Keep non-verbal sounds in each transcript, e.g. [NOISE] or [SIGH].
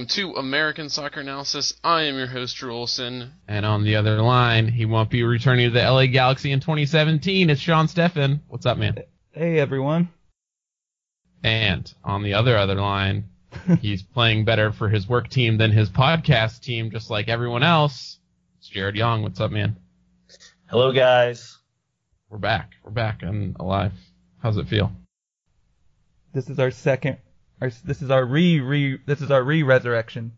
welcome to American Soccer Analysis. I am your host, Drew Olson. And on the other line, he won't be returning to the LA Galaxy in 2017. It's Sean Steffen. What's up, man? Hey, everyone. And on the other other line, [LAUGHS] he's playing better for his work team than his podcast team, just like everyone else. It's Jared Young. What's up, man? Hello, guys. We're back. We're back and alive. How's it feel? This is our second. Our, this is our re re. This is our re resurrection.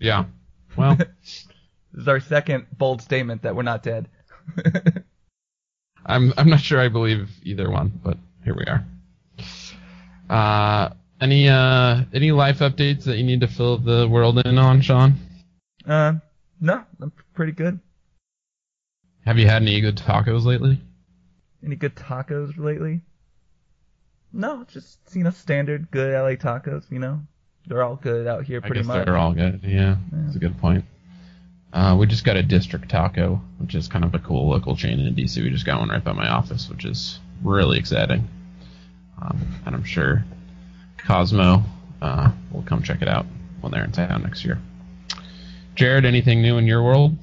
Yeah. [LAUGHS] Well, This is our second bold statement that we're not dead. [LAUGHS] I'm I'm not sure I believe either one, but here we are. Uh, any uh any life updates that you need to fill the world in on, Sean? uh, no, I'm pretty good. Have you had any good tacos lately? Any good tacos lately? No, just you know standard good LA tacos. You know, they're all good out here I pretty guess much. they're all good. Yeah, that's a good point. Uh, we just got a district taco, which is kind of a cool local chain in DC. We just got one right by my office, which is really exciting. Um, and I'm sure Cosmo uh, will come check it out when they're in town next year. Jared, anything new in your world?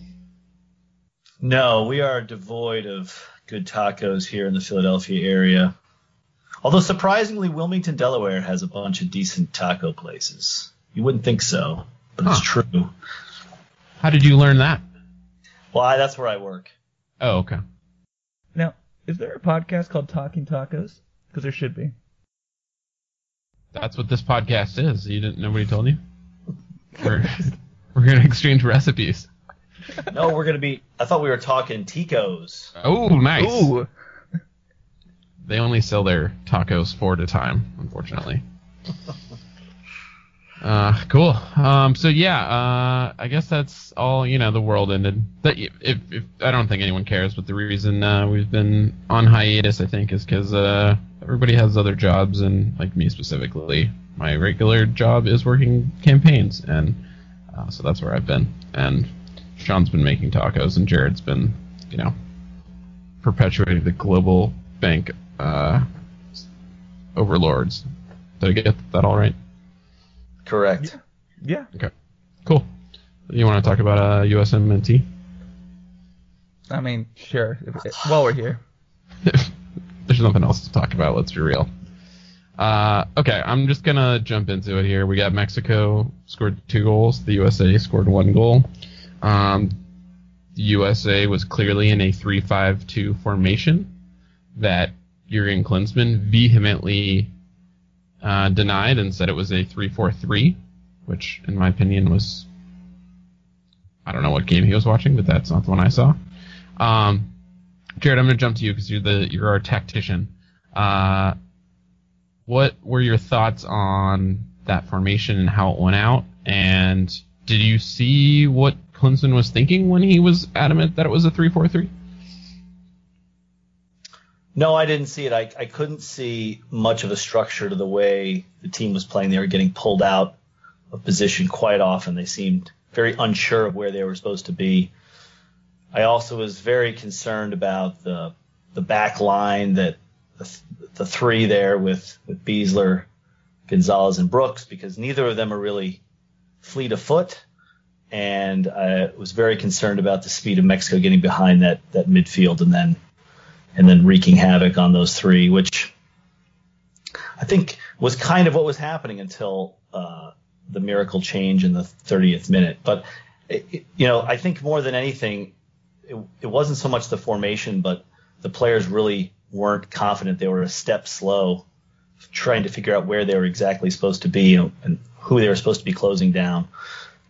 No, we are devoid of good tacos here in the Philadelphia area. Although surprisingly, Wilmington, Delaware has a bunch of decent taco places. You wouldn't think so, but it's true. How did you learn that? Well, I, that's where I work. Oh, okay. Now, is there a podcast called Talking Tacos? Because there should be. That's what this podcast is. You didn't. Nobody told you. We're [LAUGHS] we're gonna exchange recipes. No, we're gonna be. I thought we were talking Ticos. Oh, nice. Ooh, They only sell their tacos four at a time, unfortunately. [LAUGHS] uh, cool. Um, so yeah, uh, I guess that's all. You know, the world ended. That if, if I don't think anyone cares, but the reason uh, we've been on hiatus, I think, is because uh, everybody has other jobs, and like me specifically, my regular job is working campaigns, and uh, so that's where I've been. And Sean's been making tacos, and Jared's been, you know, perpetuating the global bank uh, overlords. Did I get that all right? Correct. yeah. Okay. Cool. You want to talk about uh, USMNT? I mean, sure. If, if- while we're here. [LAUGHS] There's nothing else to talk about. Let's be real. Uh, okay, I'm just gonna jump into it here. We got Mexico scored two goals. The USA scored one goal. Um, the USA was clearly in a 3-5-2 formation that Jurgen Klinsmann vehemently uh, denied and said it was a 3-4-3, which, in my opinion, was I don't know what game he was watching, but that's not the one I saw. Um, Jared, I'm going to jump to you because you're the you're our tactician. Uh, what were your thoughts on that formation and how it went out? And did you see what Klinsmann was thinking when he was adamant that it was a three-four-three? No, I didn't see it. I, I couldn't see much of a structure to the way the team was playing. They were getting pulled out of position quite often. They seemed very unsure of where they were supposed to be. I also was very concerned about the the back line that the, the three there with with Besler, Gonzalez, and Brooks because neither of them are really fleet of foot, and I was very concerned about the speed of Mexico getting behind that that midfield and then and then wreaking havoc on those three, which I think was kind of what was happening until uh, the miracle change in the 30th minute. But it, you know, I think more than anything, it, it wasn't so much the formation, but the players really weren't confident. They were a step slow, trying to figure out where they were exactly supposed to be and, and who they were supposed to be closing down.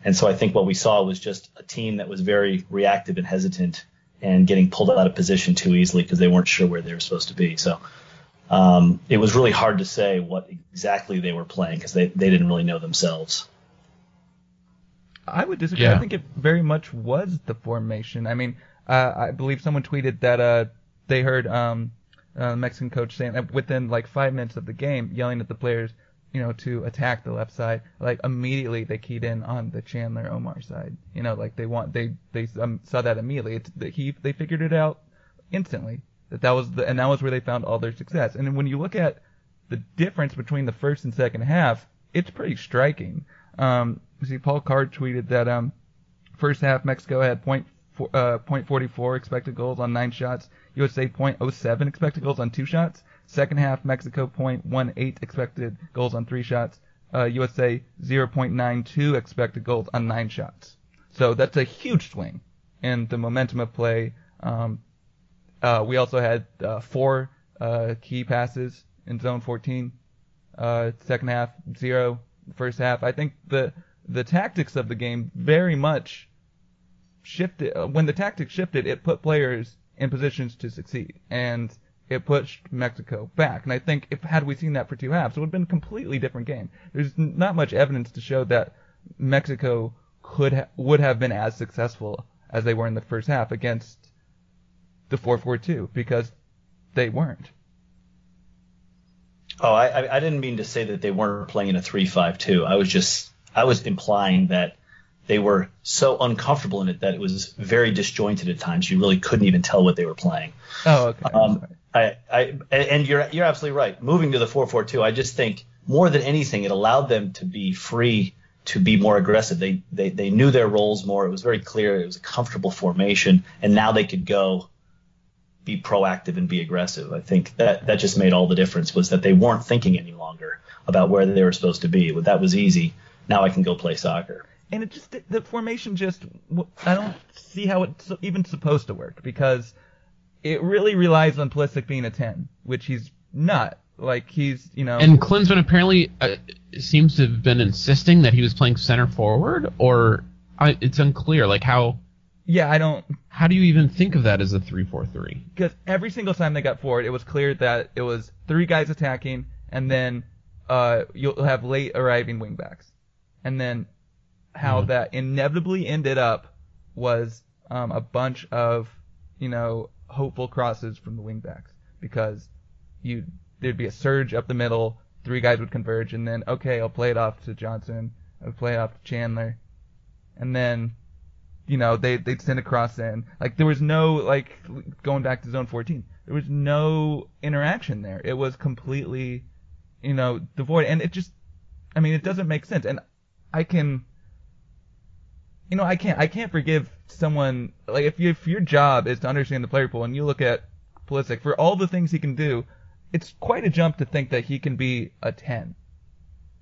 And so I think what we saw was just a team that was very reactive and hesitant and getting pulled out of position too easily because they weren't sure where they were supposed to be. So um, it was really hard to say what exactly they were playing because they, they didn't really know themselves. I would disagree. Yeah. I think it very much was the formation. I mean, uh, I believe someone tweeted that uh, they heard um, uh, Mexican coach saying that within like five minutes of the game, yelling at the players, you know, to attack the left side. Like immediately they keyed in on the Chandler Omar side. You know, like they want they they um, saw that immediately. It's, the, he they figured it out instantly. That that was the and that was where they found all their success. And when you look at the difference between the first and second half, it's pretty striking. Um, see, Paul Carr tweeted that um, first half Mexico had point uh, point 44 expected goals on nine shots. USA point 07 expected goals on two shots. Second half Mexico point 18 expected goals on three shots. Uh, USA 0.92 expected goals on nine shots. So that's a huge swing in the momentum of play. Um, uh, we also had uh, four uh, key passes in zone 14. Uh, second half zero. First half, I think the the tactics of the game very much shifted. uh, When the tactics shifted, it put players in positions to succeed, and it pushed Mexico back. And I think if had we seen that for two halves, it would have been a completely different game. There's not much evidence to show that Mexico could ha- would have been as successful as they were in the first half against the 4-4-2 because they weren't. Oh, I, I- didn't mean to say that they weren't playing in a three-five-two. I was just I was implying that they were so uncomfortable in it that it was very disjointed at times. You really couldn't even tell what they were playing. Oh, okay. Um. I, I, and you're you're absolutely right. Moving to the four four two, I just think more than anything, it allowed them to be free to be more aggressive. They they they knew their roles more. It was very clear. It was a comfortable formation, and now they could go be proactive and be aggressive. I think that that just made all the difference. Was that they weren't thinking any longer about where they were supposed to be. That was easy. Now I can go play soccer. and it just the formation just I don't see how it's even supposed to work because it really relies on Pulisic being a 10, which he's not. Like he's, you know, And Klinsmann apparently uh, seems to have been insisting that he was playing center forward, or I, it's unclear. Like how yeah, I don't how do you even think of that as a three four three? because every single time they got forward, it was clear that it was three guys attacking, and then uh, you'll have late arriving wingbacks, and then how Mhm. that inevitably ended up was um, a bunch of you know hopeful crosses from the wingbacks because you there'd be a surge up the middle, three guys would converge, and then okay, I'll play it off to Johnson, I'll play it off to Chandler, and then you know, they they'd send a cross in. Like there was no like going back to zone 14. There was no interaction there. It was completely, you know, devoid. And it just, I mean, it doesn't make sense. And I can, you know, I can't I can't forgive someone like if you, if your job is to understand the player pool and you look at Pulisic for all the things he can do, it's quite a jump to think that he can be a 10.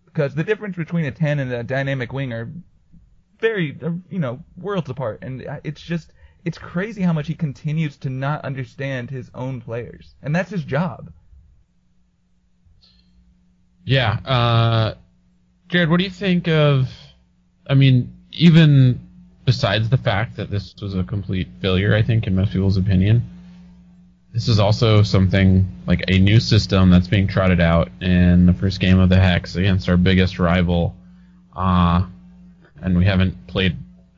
Because the difference between a 10 and a dynamic wing are very, uh, you know, worlds apart. And it's just, it's crazy how much he continues to not understand his own players. And that's his job. Yeah, uh, Jared, what do you think of? I mean, even besides the fact that this was a complete failure, I think in most people's opinion, this is also something like a new system that's being trotted out in the first game of the Hex against our biggest rival. Uh, and we haven't played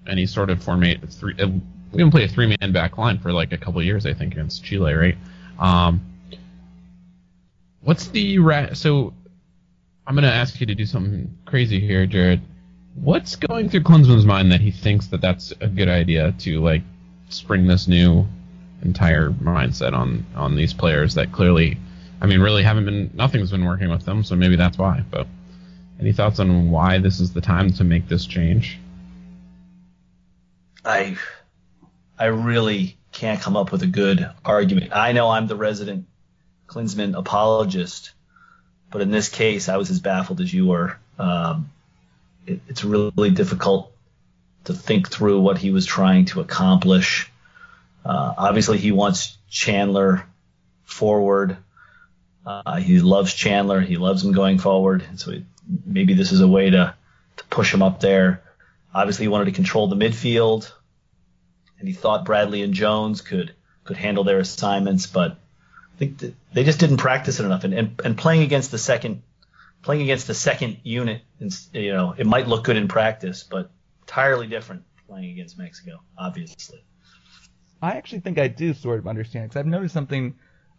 any sort of format. Three. Uh, we haven't played a three-man back line for like a couple years, I think, against Chile, right? Um, what's the ra- so? I'm gonna ask you to do something crazy here, Jared. What's going through Klinsmann's mind that he thinks that that's a good idea to like spring this new entire mindset on on these players that clearly, I mean, really haven't been nothing's been working with them, so maybe that's why. But any thoughts on why this is the time to make this change? I I really can't come up with a good argument. I know I'm the resident Klinsmann apologist, but in this case, I was as baffled as you were. Um, it, it's really difficult to think through what he was trying to accomplish. Uh, obviously, he wants Chandler forward. Uh, he loves Chandler. He loves him going forward. So maybe this is a way to, to push him up there. Obviously, he wanted to control the midfield, and he thought Bradley and Jones could could handle their assignments, but I think they just didn't practice it enough. And, and and playing against the second playing against the second unit, you know, it might look good in practice, but entirely different playing against Mexico, obviously. I actually think I do sort of understand because I've noticed something,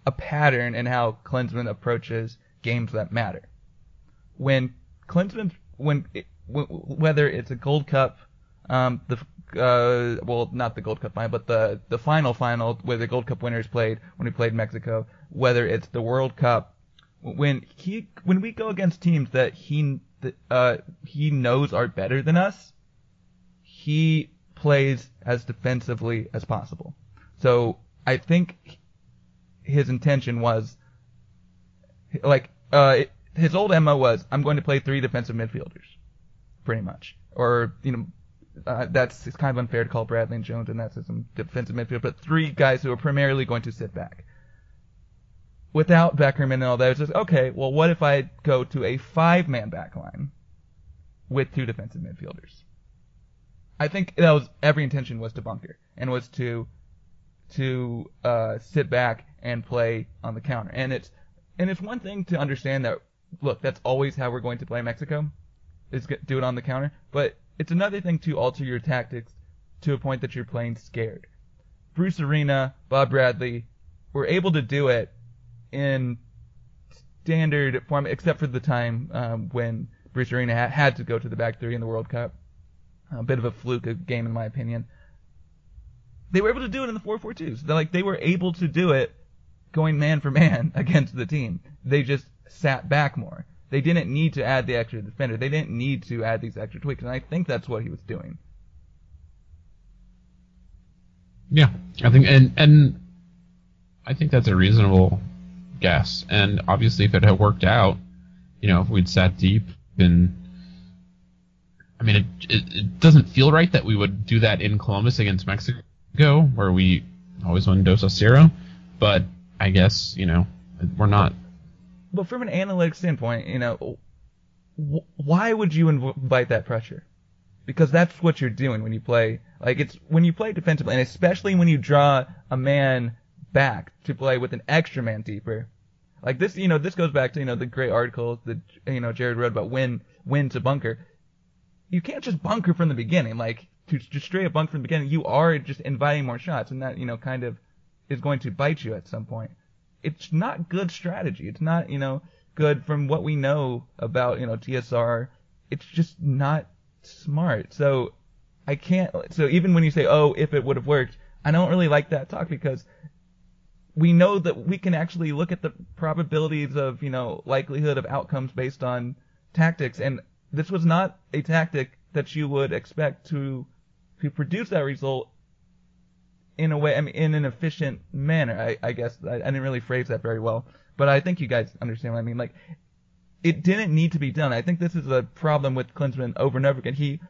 a pattern in how Klinsmann approaches games that matter. When Klinsmann, when whether it's a Gold Cup, um, the uh, well, not the Gold Cup final, but the the final final where the Gold Cup winners played when we played Mexico, whether it's the World Cup, when he when we go against teams that he that uh, he knows are better than us, he plays as defensively as possible. So I think his intention was like uh, his old MO was I'm going to play three defensive midfielders, pretty much, or you know. Uh, that's it's kind of unfair to call Bradley and Jones and that's some defensive midfield, but three guys who are primarily going to sit back without Beckerman and all that, it's just okay. Well, what if I go to a five-man back line with two defensive midfielders? I think that was every intention was to bunker and was to to uh, sit back and play on the counter. And it's and it's one thing to understand that look, that's always how we're going to play Mexico, is do it on the counter. But it's another thing to alter your tactics to a point that you're playing scared. Bruce Arena, Bob Bradley were able to do it in standard form, except for the time um, when Bruce Arena ha- had to go to the back three in the World Cup. A bit of a fluke of game, in my opinion. They were able to do it in the 4-4-2s. They're like they were able to do it going man for man [LAUGHS] against the team. They just sat back more. They didn't need to add the extra defender. They didn't need to add these extra tweaks, and I think that's what he was doing. Yeah, I think and and I think that's a reasonable guess. And obviously, if it had worked out, you know, if we'd sat deep and I mean, it, it, it doesn't feel right that we would do that in Columbus against Mexico, where we always win dos a zero. But I guess you know we're not. But from an analytics standpoint, you know, why would you invite that pressure? Because that's what you're doing when you play. Like it's when you play defensively, and especially when you draw a man back to play with an extra man deeper. Like this, you know, this goes back to you know the great article that you know Jared wrote about when when to bunker. You can't just bunker from the beginning. Like to just straight up bunker from the beginning, you are just inviting more shots, and that you know kind of is going to bite you at some point. It's not good strategy. It's not you know good from what we know about you know TSR. It's just not smart. So I can't. So even when you say, oh, if it would have worked, I don't really like that talk because we know that we can actually look at the probabilities of, you know, likelihood of outcomes based on tactics, and this was not a tactic that you would expect to to produce that result in a way, I mean, in an efficient manner. I, I guess I, I didn't really phrase that very well, but I think you guys understand what I mean. Like, it didn't need to be done. I think this is a problem with Klinsmann over and over again. He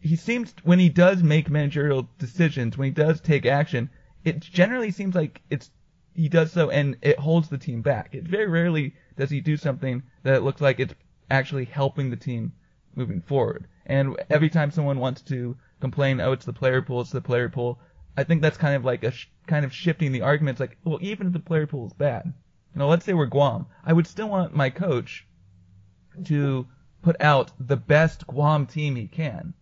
he seems when he does make managerial decisions, when he does take action, it generally seems like it's he does so and it holds the team back. It very rarely does he do something that it looks like it's actually helping the team moving forward. And every time someone wants to complain, oh, it's the player pool, it's the player pool, I think that's kind of like a sh- kind of shifting the argument. It's like, well, even if the player pool is bad, you know, let's say we're Guam, I would still want my coach to put out the best Guam team he can,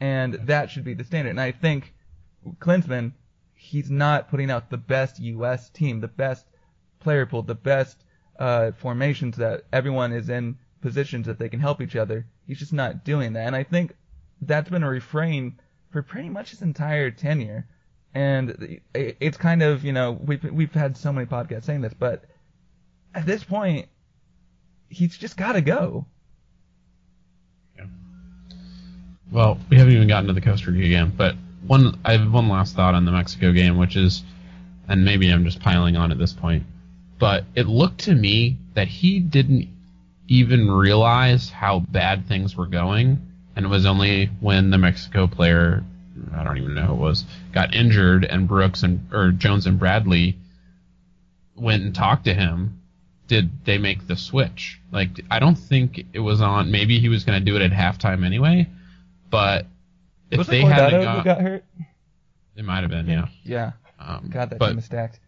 and that should be the standard. And I think Klinsmann he's not putting out the best U.S. team, the best player pool, the best uh, formations that everyone is in positions that they can help each other. He's just not doing that, and I think that's been a refrain for pretty much his entire tenure. And it's kind of you know we've we've had so many podcasts saying this, but at this point, he's just got to go. Well, we haven't even gotten to the Costa Rica game, but one I have one last thought on the Mexico game, which is, and maybe I'm just piling on at this point, but it looked to me that he didn't even realize how bad things were going, and it was only when the Mexico player, I don't even know who it was, got injured, and Brooks and or Jones and Bradley went and talked to him. Did they make the switch? Like, I don't think it was on. Maybe he was going to do it at halftime anyway, but if Was they it had got, who got hurt? it might have been, yeah. Yeah. Um, God, that but, team is stacked.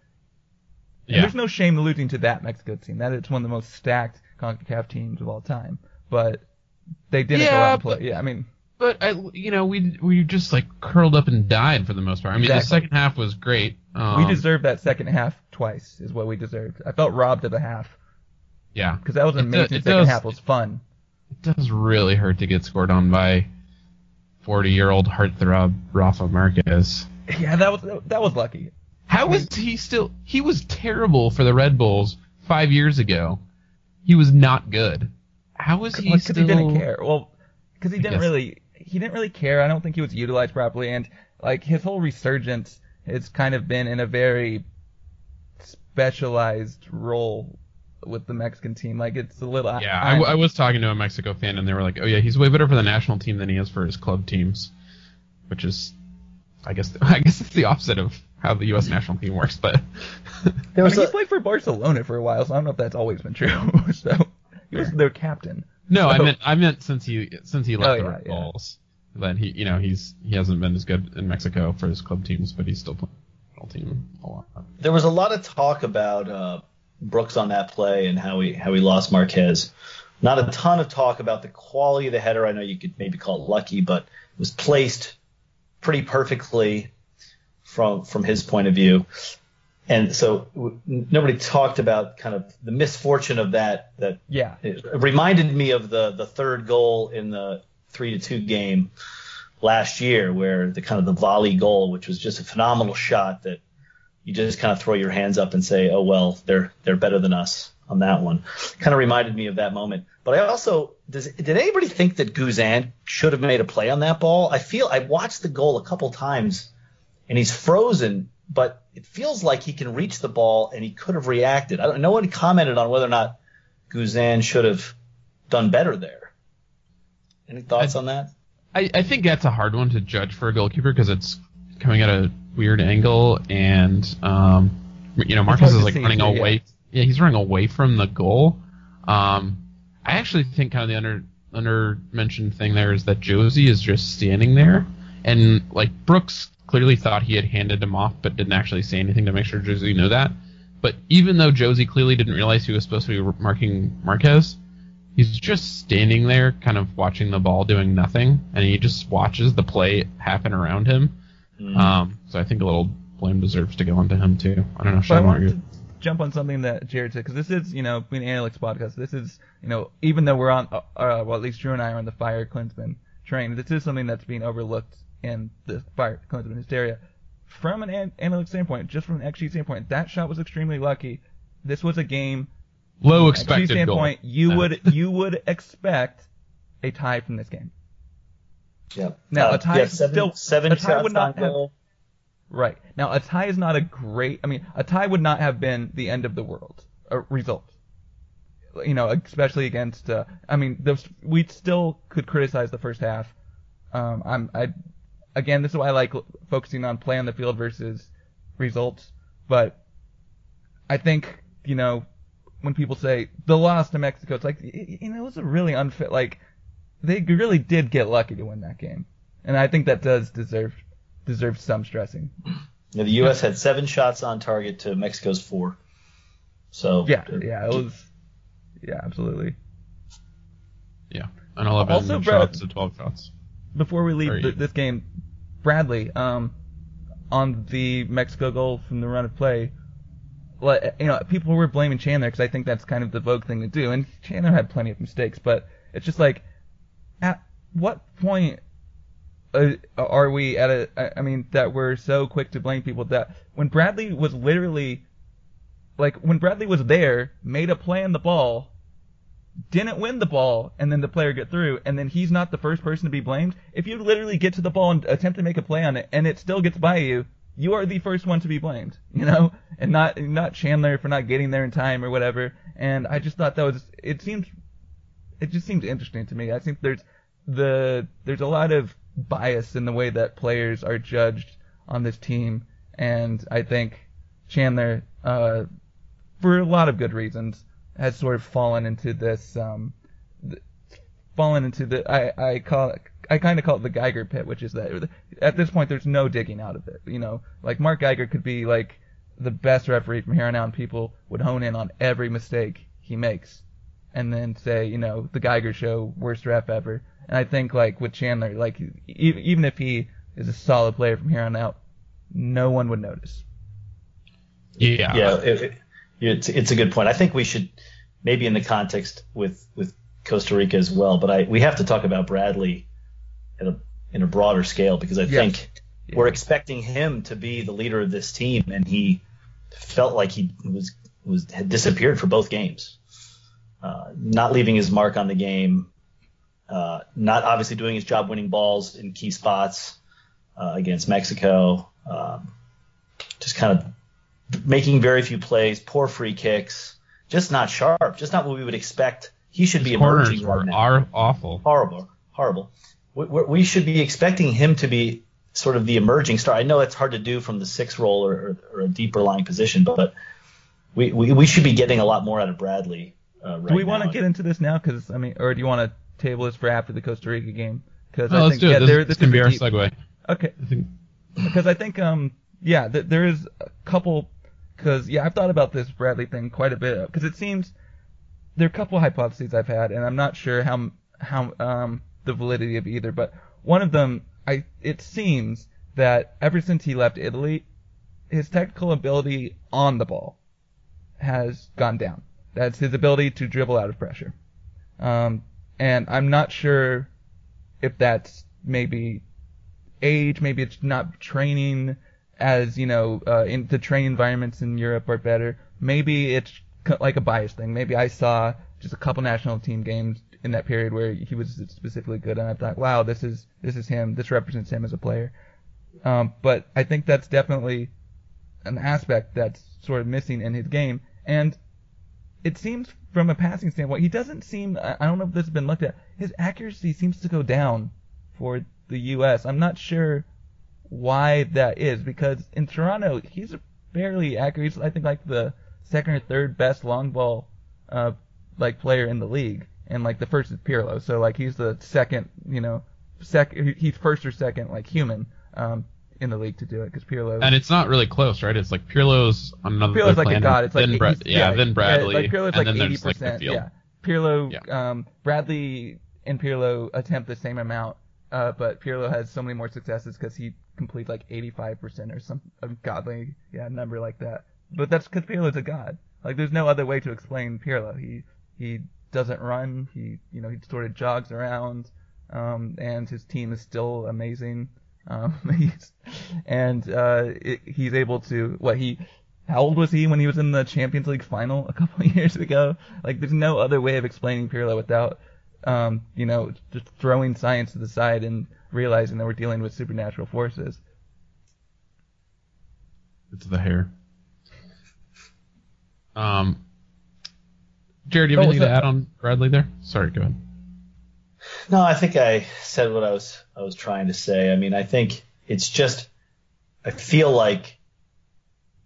And yeah, there's no shame alluding to that Mexico team. That it's one of the most stacked CONCACAF teams of all time. But they didn't go Yeah, out and play. but- Yeah, I mean, but I, you know, we we just like curled up and died for the most part. I mean, the second half was great. Um, we deserved that second half twice, is what we deserved. I felt robbed of a half yeah. because that was an It amazing it second does- half. Was fun. It does really hurt to get scored on by forty-year-old heartthrob Rafa Marquez. Yeah, that was that was lucky. How was he still? He was terrible for the Red Bulls five years ago. He was not good. How was he because still? he didn't care. Well, because he I didn't guess- really he didn't really care. I don't think he was utilized properly, and like his whole resurgence has kind of been in a very specialized role with the Mexican team. Like it's a little Yeah, I was talking to a Mexico fan, and they were like, "Oh yeah, he's way better for the national team than he is for his club teams," which is, I guess, [LAUGHS] I guess it's the opposite of how the U.S. national team works. But [LAUGHS] There I was mean, he played for Barcelona for a while, so I don't know if that's always been true. [LAUGHS] so he was their captain. no, I meant I meant since he since he left Oh, the yeah, Red yeah. Bulls, that he you know he's he hasn't been as good in Mexico for his club teams, but he's still playing the national team a lot. there was a lot of talk about uh, Brooks on that play and how he how he lost Marquez. Not a ton of talk about the quality of the header. I know you could maybe call it lucky, but it was placed pretty perfectly from from his point of view. And so w- nobody talked about kind of the misfortune of that that Yeah, it reminded me of the the third goal in the three to two game last year, where the kind of the volley goal, which was just a phenomenal shot that you just kind of throw your hands up and say, oh well, they're they're better than us on that one. Kind of reminded me of that moment. But I also does did anybody think that Guzan should have made a play on that ball? I feel I watched the goal a couple times and he's frozen, but it feels like he can reach the ball and he could have reacted. I don't. No one commented on whether or not Guzan should have done better there. Any thoughts on that? I, I think that's a hard one to judge for a goalkeeper because it's coming at a weird angle, and um, you know Marquez is like running away. Yeah. he's running away from the goal. Um, I actually think kind of the under under mentioned thing there is that Jozy is just standing there, and like Brooks clearly thought he had handed him off, but didn't actually say anything to make sure Jozy knew that. But even though Jozy clearly didn't realize he was supposed to be marking Marquez, he's just standing there, kind of watching the ball, doing nothing, and he just watches the play happen around him. Mm. Um, so I think a little blame deserves to go onto him too. I don't know, But I Sean, what wanted you to jump on something that Jared said because this is, you know, being Analytics podcast. This is, you know, even though we're on, uh, uh, well, at least Drew and I are on the fire Klinsmann train. This is something that's being overlooked in the fire Klinsmann hysteria. From an, an analytics standpoint, just from an XG standpoint, that shot was extremely lucky. This was a game. low XG expected goal. standpoint, you would [LAUGHS] you would expect a tie from this game. Yeah. Now, Uh, a tie yeah, seven, still- seven a tie would not have- goal. Right. Now, a tie is not a great. I mean, a tie would not have been the end of the world a result. You know, especially against. Uh, I mean, those, we still could criticize the first half. Um, I'm. I. Again, this is why I like focusing on play on the field versus results. But I think you know when people say the loss to Mexico, it's like you know it was a really unfit. Like they really did get lucky to win that game, and I think that does deserve deserve some stressing. Yeah, the U.S. had seven shots on target to Mexico's four. So Yeah, yeah, it was. Yeah, absolutely. Yeah, and 11 Also, Brad- shots to 12 shots. Before we leave Very th- this game, Bradley, um, on the Mexico goal from the run of play, like, you know, people were blaming Chandler because I think that's kind of the vogue thing to do, and Chandler had plenty of mistakes, but it's just like, at what point uh, are we at a? I mean, that we're so quick to blame people that when Bradley was literally, like, when Bradley was there, made a play on the ball, didn't win the ball and then the player get through and then he's not the first person to be blamed. If you literally get to the ball and attempt to make a play on it and it still gets by you, you are the first one to be blamed, [LAUGHS] you know, and not not Chandler for not getting there in time or whatever. And I just thought that was it seems it just seems interesting to me. I think there's the there's a lot of bias in the way that players are judged on this team, and I think Chandler, uh, for a lot of good reasons, has sort of fallen into this um, th- fallen into the I I call it I kind of call it the Geiger pit, which is that at this point there's no digging out of it. You know, like Mark Geiger could be like the best referee from here on out, and people would hone in on every mistake he makes, and then say, you know, the Geiger show, worst ref ever. And I think like with Chandler, like e- even if he is a solid player from here on out, no one would notice. Yeah. yeah, it, it, it's it's a good point. I think we should maybe in the context with with Costa Rica as well, but I we have to talk about Bradley in a in a broader scale because I Yes. think Yeah. we're expecting him to be the leader of this team, and he felt like he was was had disappeared for both games. Uh, not leaving his mark on the game, uh, not obviously doing his job winning balls in key spots uh, against Mexico, um, just kind of making very few plays, poor free kicks, just not sharp, just not what we would expect. He should be His corners emerging right now. are awful. horrible, horrible. We, we should be expecting him to be sort of the emerging star. I know it's hard to do from the six role or, or, or a deeper lying position, but we, we, we should be getting a lot more out of Bradley. Uh, right Do we want to get into this now? Because I mean, or do you want to table this for after the Costa Rica game? Because No, I let's think do it. yeah, this, there, this this can be our deep- segue. Okay, I think because I think um yeah th- there is a couple because yeah I've thought about this Bradley thing quite a bit because it seems there are a couple hypotheses I've had and I'm not sure how how um the validity of either but one of them I it seems that ever since he left Italy his technical ability on the ball has gone down that's his ability to dribble out of pressure um and I'm not sure if that's maybe age, maybe it's not training as you know uh, in the training environments in Europe are better. Maybe it's like a bias thing. Maybe I saw just a couple national team games in that period where he was specifically good, and I thought, wow, this is this is him. This represents him as a player. Um, but I think that's definitely an aspect that's sort of missing in his game, and it seems from a passing standpoint, he doesn't seem. I don't know if this has been looked at. His accuracy seems to go down for the U.S. I'm not sure why that is because in Toronto he's fairly accurate. He's I think like the second or third best long ball uh, like player in the league, and like the first is Pirlo. So like he's the second, you know, second. He's first or second like human um, in the league to do it because Pirlo. and it's not really close, right? It's like Pirlo's on another Pirlo's like a god. It's like Bra- he's- yeah, then Bradley, like Pirlo's like then eighty like percent. yeah, Pirlo, Yeah. um, Bradley and Pirlo attempt the same amount, uh, but Pirlo has so many more successes because he completes like eighty-five percent or some godly yeah number like that. But that's because Pirlo's a god. Like there's no other way to explain Pirlo. He he doesn't run. He you know he sort of jogs around, um, and his team is still amazing. Um, [LAUGHS] he's, and uh, it, he's able to what he how old was he when he was in the Champions League final a [LAUGHS] couple of years ago? Like, there's no other way of explaining Pirlo without, um, you know, just throwing science to the side and realizing that we're dealing with supernatural forces. It's the hair. Um, Jared, do you Oh, have anything to add on Bradley there? Sorry, go ahead. No, I think I said what I was I was trying to say. I mean, I think it's just I feel like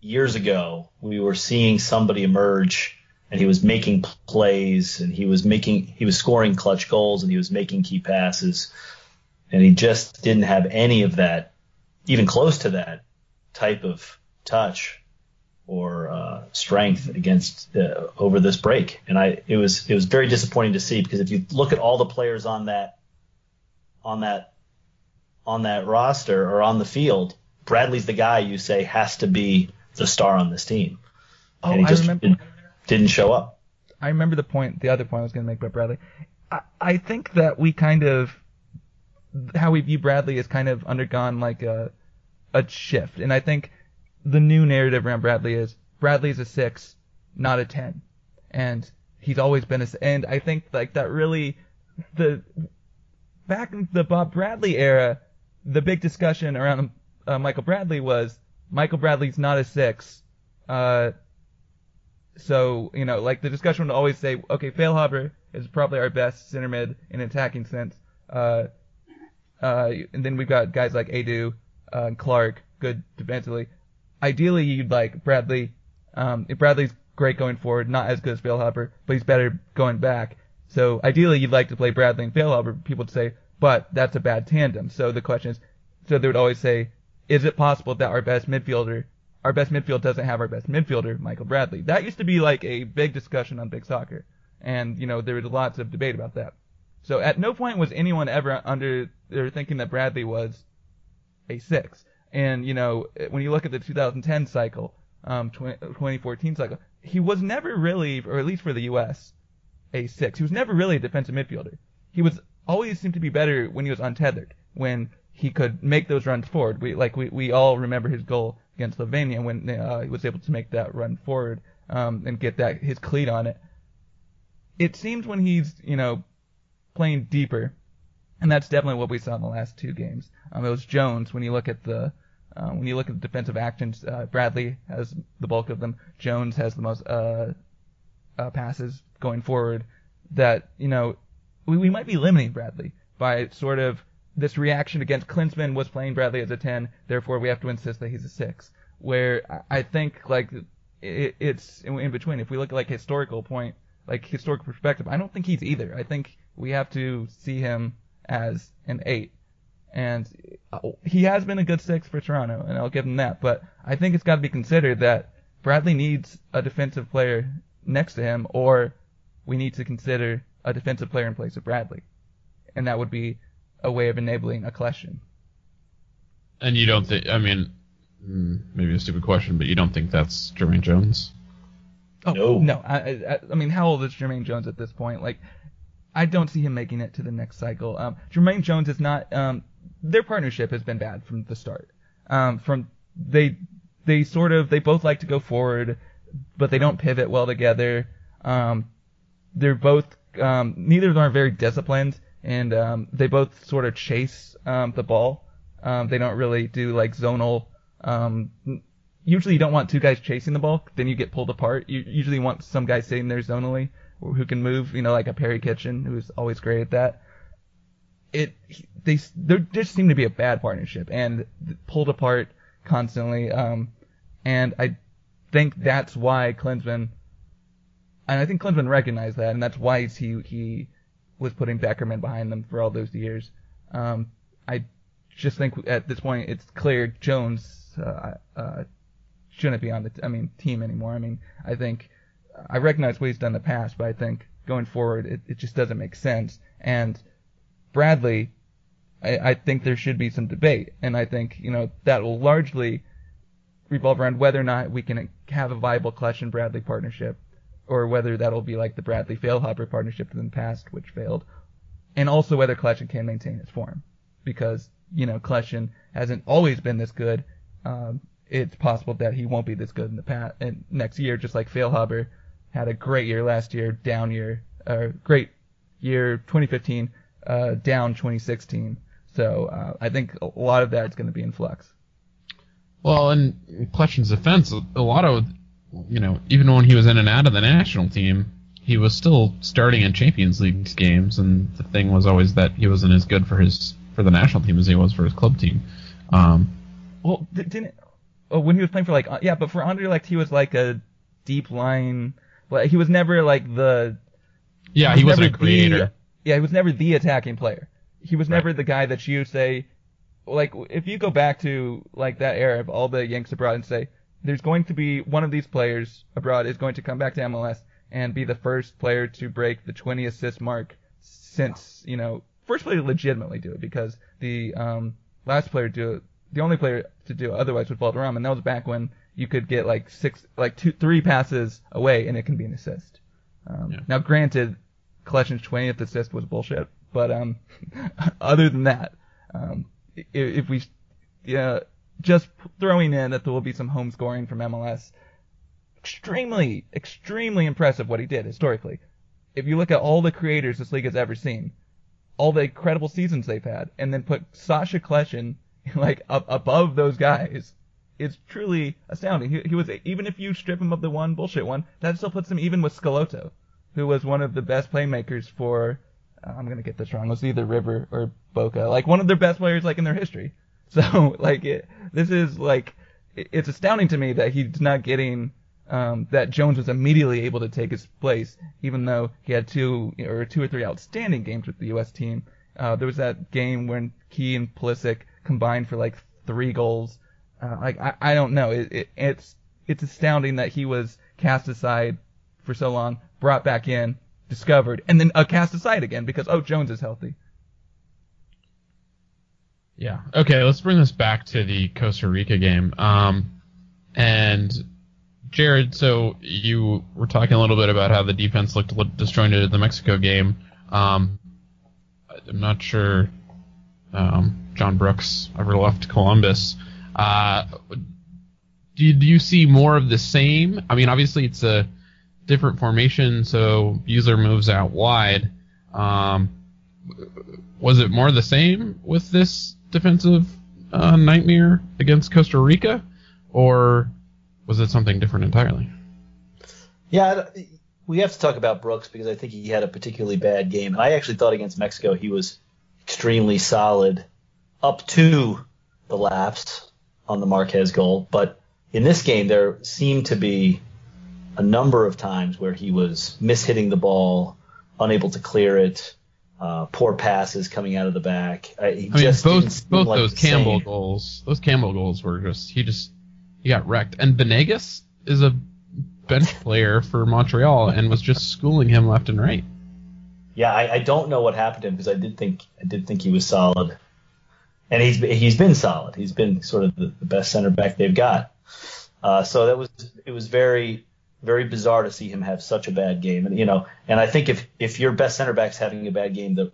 years ago we were seeing somebody emerge and he was making plays and he was making he was scoring clutch goals and he was making key passes and he just didn't have any of that even close to that type of touch or uh, strength against uh, over this break, and I it was it was very disappointing to see because if you look at all the players on that on that on that roster or on the field, Bradley's the guy you say has to be the star on this team, Oh, and he I just remember. didn't, didn't show up. I remember the point, the other point I was going to make about Bradley. I, I think that we kind of, how we view Bradley has kind of undergone like a, a shift. And I think the new narrative around Bradley is Bradley's a six, not a ten. And he's always been a, and I think like that really, the, back in the Bob Bradley era, the big discussion around uh, Michael Bradley was Michael Bradley's not a six, uh, so, you know, like the discussion would always say, okay, Feilhaber is probably our best center mid in attacking sense. Uh, uh, and then we've got guys like Adu, uh, Clark, good defensively. Ideally, you'd like Bradley. Um, if Bradley's great going forward, not as good as Feilhaber, but he's better going back. So ideally, you'd like to play Bradley and Feilhaber. People would say, but that's a bad tandem. So the question is, so they would always say, is it possible that our best midfielder our best midfield doesn't have our best midfielder, Michael Bradley. That used to be like a big discussion on Big Soccer, and you know there was lots of debate about that. So at no point was anyone ever under or thinking that Bradley was a six. And you know when you look at the 2010 cycle, um, 20, 2014 cycle, he was never really, or at least for the U.S., a six. He was never really a defensive midfielder. He was always seemed to be better when he was untethered, when he could make those runs forward. We like we, we all remember his goal against Slovenia when uh, he was able to make that run forward um, and get that his cleat on it. it seems when he's you know playing deeper, and that's definitely what we saw in the last two games. Um, it was Jones when you look at the uh, when you look at the defensive actions. Uh, Bradley has the bulk of them. Jones has the most uh, uh, passes going forward. That you know we, we might be limiting Bradley by sort of this reaction against Klinsmann was playing Bradley as a 10, therefore we have to insist that he's a 6. Where I think like it, it's in, in between. If we look at like historical point, like historical perspective, I don't think he's either. I think we have to see him as an 8. And uh, he has been a good 6 for Toronto, and I'll give him that. But I think it's got to be considered that Bradley needs a defensive player next to him, or we need to consider a defensive player in place of Bradley. And that would be a way of enabling a Kljestan. And you don't think? I mean, hmm, maybe a stupid question, but you don't think that's Jermaine Jones? Oh No. no! I, I, I mean, how old is Jermaine Jones at this point? Like, I don't see him making it to the next cycle. Um, Jermaine Jones is not. Um, their partnership has been bad from the start. Um, from they they sort of they both like to go forward, but they don't pivot well together. Um, they're both um, neither of them are very disciplined, and um, they both sort of chase um, the ball. Um, they don't really do like zonal. Um, usually, you don't want two guys chasing the ball, then you get pulled apart. You usually want some guy sitting there zonally who can move. You know, like a Perry Kitchen, who's always great at that. It they there just seem to be a bad partnership and pulled apart constantly. Um, and I think that's why Klinsmann and I think Klinsmann recognized that, and that's why he he was putting Beckerman behind them for all those years. Um, I just think at this point it's clear Jones uh, uh, shouldn't be on the I mean team anymore. I mean I think I recognize what he's done in the past, but I think going forward it, it just doesn't make sense. And Bradley, I, I think there should be some debate, and I think you know that will largely revolve around whether or not we can have a viable Clutch and Bradley partnership or whether that'll be like the Bradley Feilhaber partnership in the past, which failed, and also whether Kljestan can maintain his form, because you know Kljestan hasn't always been this good. Um, it's possible that he won't be this good in the past and next year, just like Feilhaber had a great year last year, down year, uh, great year 2015, uh, down 2016. So uh, I think a lot of that's going to be in flux. Well, in Kljestan's defense, a lot of you know, even when he was in and out of the national team, he was still starting in Champions League games, and the thing was always that he wasn't as good for his for the national team as he was for his club team. Um, Well, di- didn't oh, when he was playing for like uh, yeah, but for Anderlecht he was like a deep line. Well, he was never like the yeah, was he wasn't a never creator. Yeah, he was never the attacking player. He was Right. never the guy that you say, like, if you go back to like that era of all the Yanks abroad and say, there's going to be one of these players abroad is going to come back to MLS and be the first player to break the 20 assist mark since you know first player to legitimately do it because the um, last player to do it, the only player to do it otherwise was Valderrama, and that was back when you could get like six, like two, three passes away and it can be an assist. Um, Yeah. Now, granted, Collection's 20th assist was bullshit, but um, [LAUGHS] other than that, um, if, if we, yeah, just throwing in that there will be some home scoring from MLS, extremely, extremely impressive what he did historically. If you look at all the creators this league has ever seen, all the incredible seasons they've had, and then put Sacha Kljestan [LAUGHS] like up above those guys, it's truly astounding. He, he was even if you strip him of the one bullshit one, that still puts him even with Schelotto, who was one of the best playmakers for. uh, I'm gonna get this wrong. It was either River or Boca, like one of their best players like in their history. [LAUGHS] So like it, this is like it- it's astounding to me that he's not getting um, that Jones was immediately able to take his place, even though he had two or two or three outstanding games with the U.S. team. Uh, there was that game when Key and Pulisic combined for like three goals. Uh, like I, I don't know. It, it, it's it's astounding that he was cast aside for so long, brought back in, discovered, and then uh, cast aside again because oh Jones is healthy. Yeah. Okay, let's bring this back to the Costa Rica game. Um, and Jared, so you were talking a little bit about how the defense looked disjointed in the Mexico game. Um, I'm not sure um, John Brooks ever left Columbus. Uh, do you see more of the same? I mean, obviously it's a different formation, so Besler moves out wide. Um, was it more the same with this defensive uh, nightmare against Costa Rica, or was it something different entirely? Yeah, we have to talk about Brooks because I think he had a particularly bad game. And I actually thought against Mexico he was extremely solid up to the lapse on the Marquez goal. But in this game, there seemed to be a number of times where he was mishitting the ball, unable to clear it, uh, poor passes coming out of the back. I, he I mean, just both both like those Campbell same. goals, those Campbell goals were just he just he got wrecked. And Venegas is a bench player for Montreal and was just schooling him left and right. Yeah, I, I don't know what happened to him because I did think I did think he was solid, and he's he's been solid. He's been sort of the, the best center back they've got. Uh, so that was it was very very bizarre to see him have such a bad game, and you know, and I think if if your best center back's having a bad game, the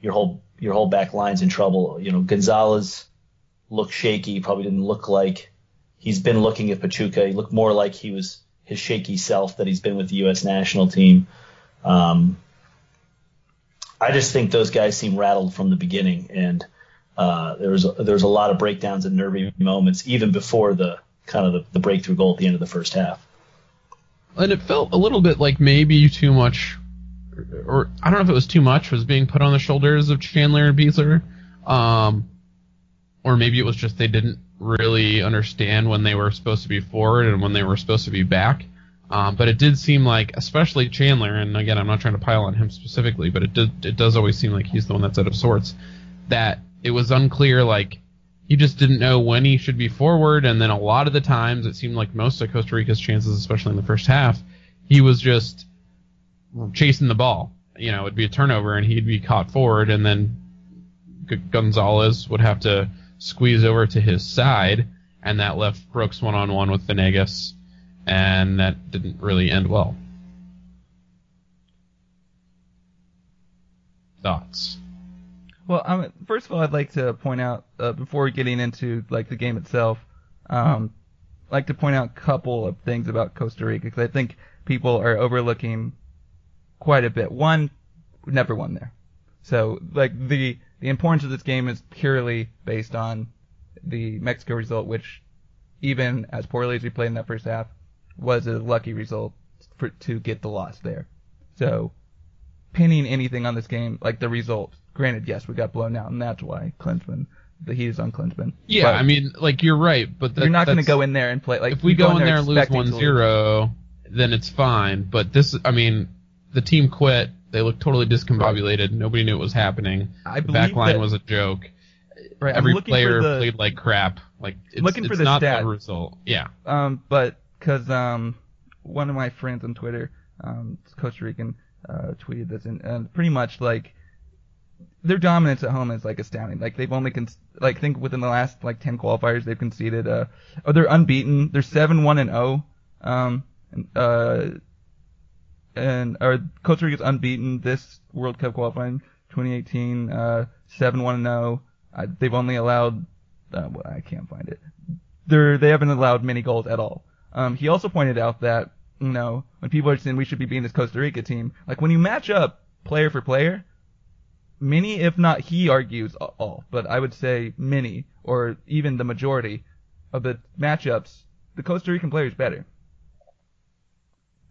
your whole your whole back line's in trouble. You know, Gonzalez looked shaky, probably didn't look like he's been looking at Pachuca. He looked more like he was his shaky self that he's been with the U.S. national team. Um, I just think those guys seem rattled from the beginning, and uh, there was there was a lot of breakdowns and nervy moments even before the kind of the, the breakthrough goal at the end of the first half. And it felt a little bit like maybe too much, or I don't know if it was too much was being put on the shoulders of Chandler and Besler, um, or maybe it was just they didn't really understand when they were supposed to be forward and when they were supposed to be back. Um, but it did seem like, especially Chandler, and again, I'm not trying to pile on him specifically, but it did it does always seem like he's the one that's out of sorts. That it was unclear, like he just didn't know when he should be forward, and then a lot of the times it seemed like most of Costa Rica's chances, especially in the first half, he was just chasing the ball. You know, it'd be a turnover and he'd be caught forward, and then Gonzalez would have to squeeze over to his side, and that left Brooks one on one with Venegas, and that didn't really end well. Thoughts? Well, first of all, I'd like to point out uh, before getting into like the game itself, um, I'd like to point out a couple of things about Costa Rica because I think people are overlooking quite a bit. One, never won there, so like the the importance of this game is purely based on the Mexico result, which even as poorly as we played in that first half, was a lucky result for to get the loss there. So pinning anything on this game, like the result. Granted, yes, we got blown out, and that's why Klinsmann, the heat is on Klinsmann. Yeah, But I mean, like you're right, but that, you're not going to go in there and play like if we you go in there and lose one zero, then it's fine. But this, I mean, the team quit. They looked totally discombobulated. Nobody knew what was happening. I the back line that- was a joke. Right, Every player the, played like crap. Like it's, Looking it's for the not stat. the result. Yeah. Um, but because um, one of my friends on Twitter, um, Costa Rican, uh, tweeted this, and, and pretty much like their dominance at home is like astounding. Like they've only con- like think within the last like ten qualifiers they've conceded. Uh, oh, they're unbeaten. They're seven one and zero. Um, and, uh, and or Costa Rica's unbeaten this World Cup qualifying 2018. Uh, seven one and zero. Uh, they've only allowed. Uh, well, I can't find it they're they haven't allowed many goals at all. Um, he also pointed out that you know when people are saying we should be beating this Costa Rica team, like when you match up player for player, many if not he argues all, but I would say many or even the majority of the matchups, the Costa Rican player is better.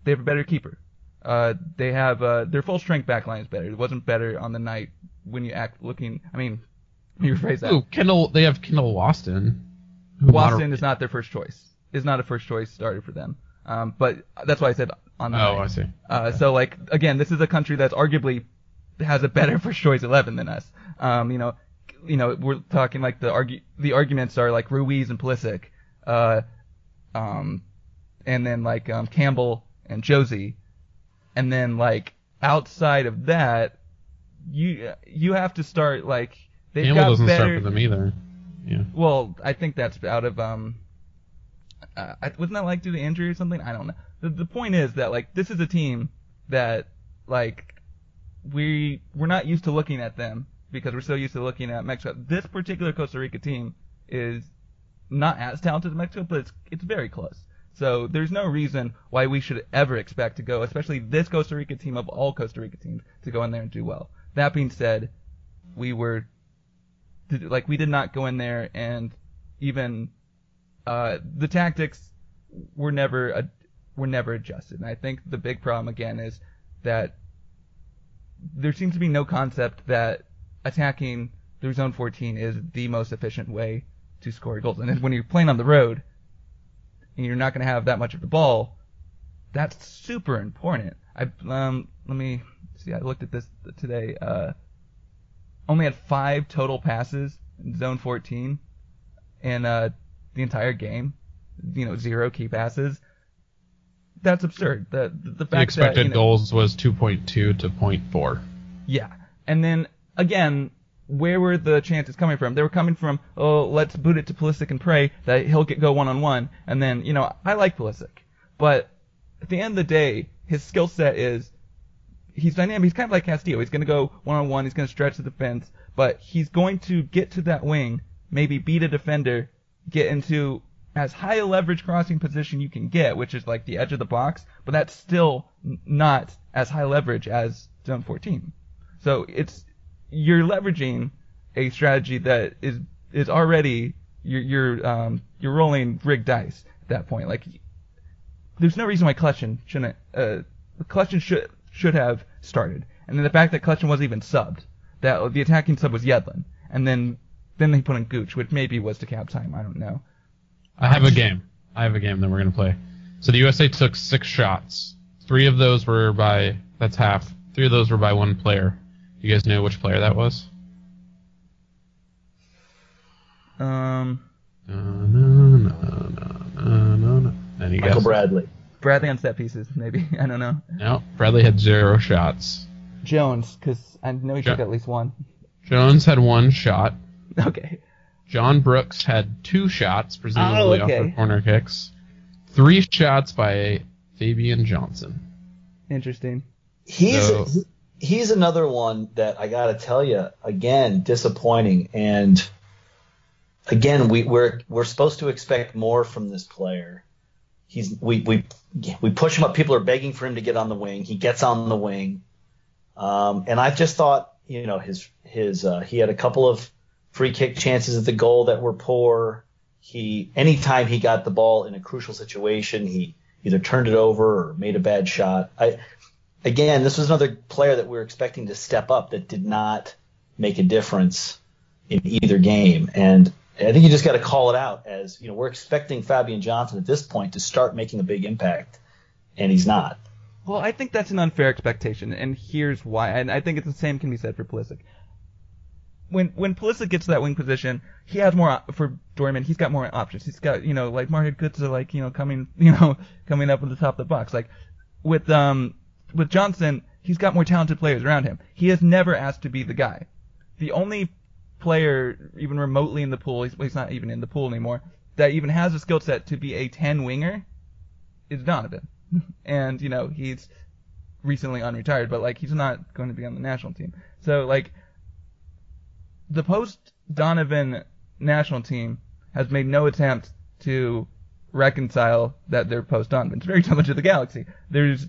They have a better keeper. Uh, they have uh, their full strength back line is better. It wasn't better on the night when you act looking. I mean, [LAUGHS] let me rephrase that. Ooh, Kendall. They have Kendall Waston. Waston is not their first choice. Is not a first choice starter for them. Um, but that's why I said on the Oh, night. I see. Uh, so like again, this is a country that's arguably has a better first choice eleven than us. Um, you know, you know, we're talking like the the arguments are like Ruiz and Pulisic, uh, um, and then like um, Campbell and Jozy, and then like outside of that, you you have to start like they've Campbell got doesn't better. start for them either. Yeah. Well, I think that's out of um. Uh, wasn't that like due to injury or something? I don't know. The, the point is that like this is a team that like we we're not used to looking at them because we're so used to looking at Mexico. This particular Costa Rica team is not as talented as Mexico, but it's it's very close. So there's no reason why we should ever expect to go, especially this Costa Rica team of all Costa Rica teams, to go in there and do well. That being said, we were like we did not go in there and even uh, the tactics were never uh, were never adjusted. And I think the big problem again is that there seems to be no concept that attacking through zone 14 is the most efficient way to score goals. And when you're playing on the road and you're not going to have that much of the ball, that's super important. I um let me see. I looked at this today. Uh, only had five total passes in zone 14, and uh, the entire game, you know, zero key passes. That's absurd. The the, the fact the expected that, you know, goals was 2.2 to 0.4. Yeah, and then again, where were the chances coming from? They were coming from, oh, let's boot it to Pulisic and pray that he'll get go one on one, and then you know, I like Pulisic, but at the end of the day, his skill set is he's dynamic. He's kind of like Castillo. He's going to go one on one. He's going to stretch the defense, but he's going to get to that wing, maybe beat a defender, get into as high a leverage crossing position you can get, which is like the edge of the box, but that's still not as high leverage as zone 14. So it's you're leveraging a strategy that is is already you're you're um you're rolling rigged dice at that point. Like there's no reason why Kljestan shouldn't uh Kljestan should should have started. And then the fact that Kljestan wasn't even subbed, that the attacking sub was Yedlin, and then then they put in Gooch, which maybe was to cap time. I don't know. I have a game. I have a game that we're gonna play. So the USA took six shots. Three of those were by that's half. Three of those were by one player. You guys know which player that was? Um, No, no, no, no, no, no, no. Any Michael guess? Bradley. Bradley on set pieces, maybe. [LAUGHS] I don't know. No, Bradley had zero shots. Jones, because I know he Jo- took at least one. Jones had one shot. [LAUGHS] Okay. John Brooks had two shots, presumably Oh, okay. off of corner kicks. Three shots by Fabian Johnson. Interesting. He's So- he's another one that I got to tell you again disappointing and again we we're we're supposed to expect more from this player. He's we we we push him up. People are begging for him to get on the wing. He gets on the wing, um, and I just thought you know his his uh, he had a couple of free kick chances at the goal that were poor. He anytime he got the ball in a crucial situation, he either turned it over or made a bad shot. I again, this was another player that we were expecting to step up that did not make a difference in either game. And I think you just got to call it out as you know we're expecting Fabian Johnson at this point to start making a big impact, and he's not. Well, I think that's an unfair expectation, and here's why. And I think it's the same can be said for Pulisic. When when Pulisic gets to that wing position, he has more op- for Dortmund. He's got more options. He's got you know like Mario Götze like you know coming [LAUGHS] you know coming up at the top of the box. Like with um with Johnson, he's got more talented players around him. He has never asked to be the guy. The only player even remotely in the pool, he's, he's not even in the pool anymore, that even has a skill set to be a 10 winger is Donovan. [LAUGHS] and, you know, he's recently unretired, but like he's not going to be on the national team. So like the post Donovan national team has made no attempt to reconcile that they're post Donovan. It's very similar to the Galaxy. There's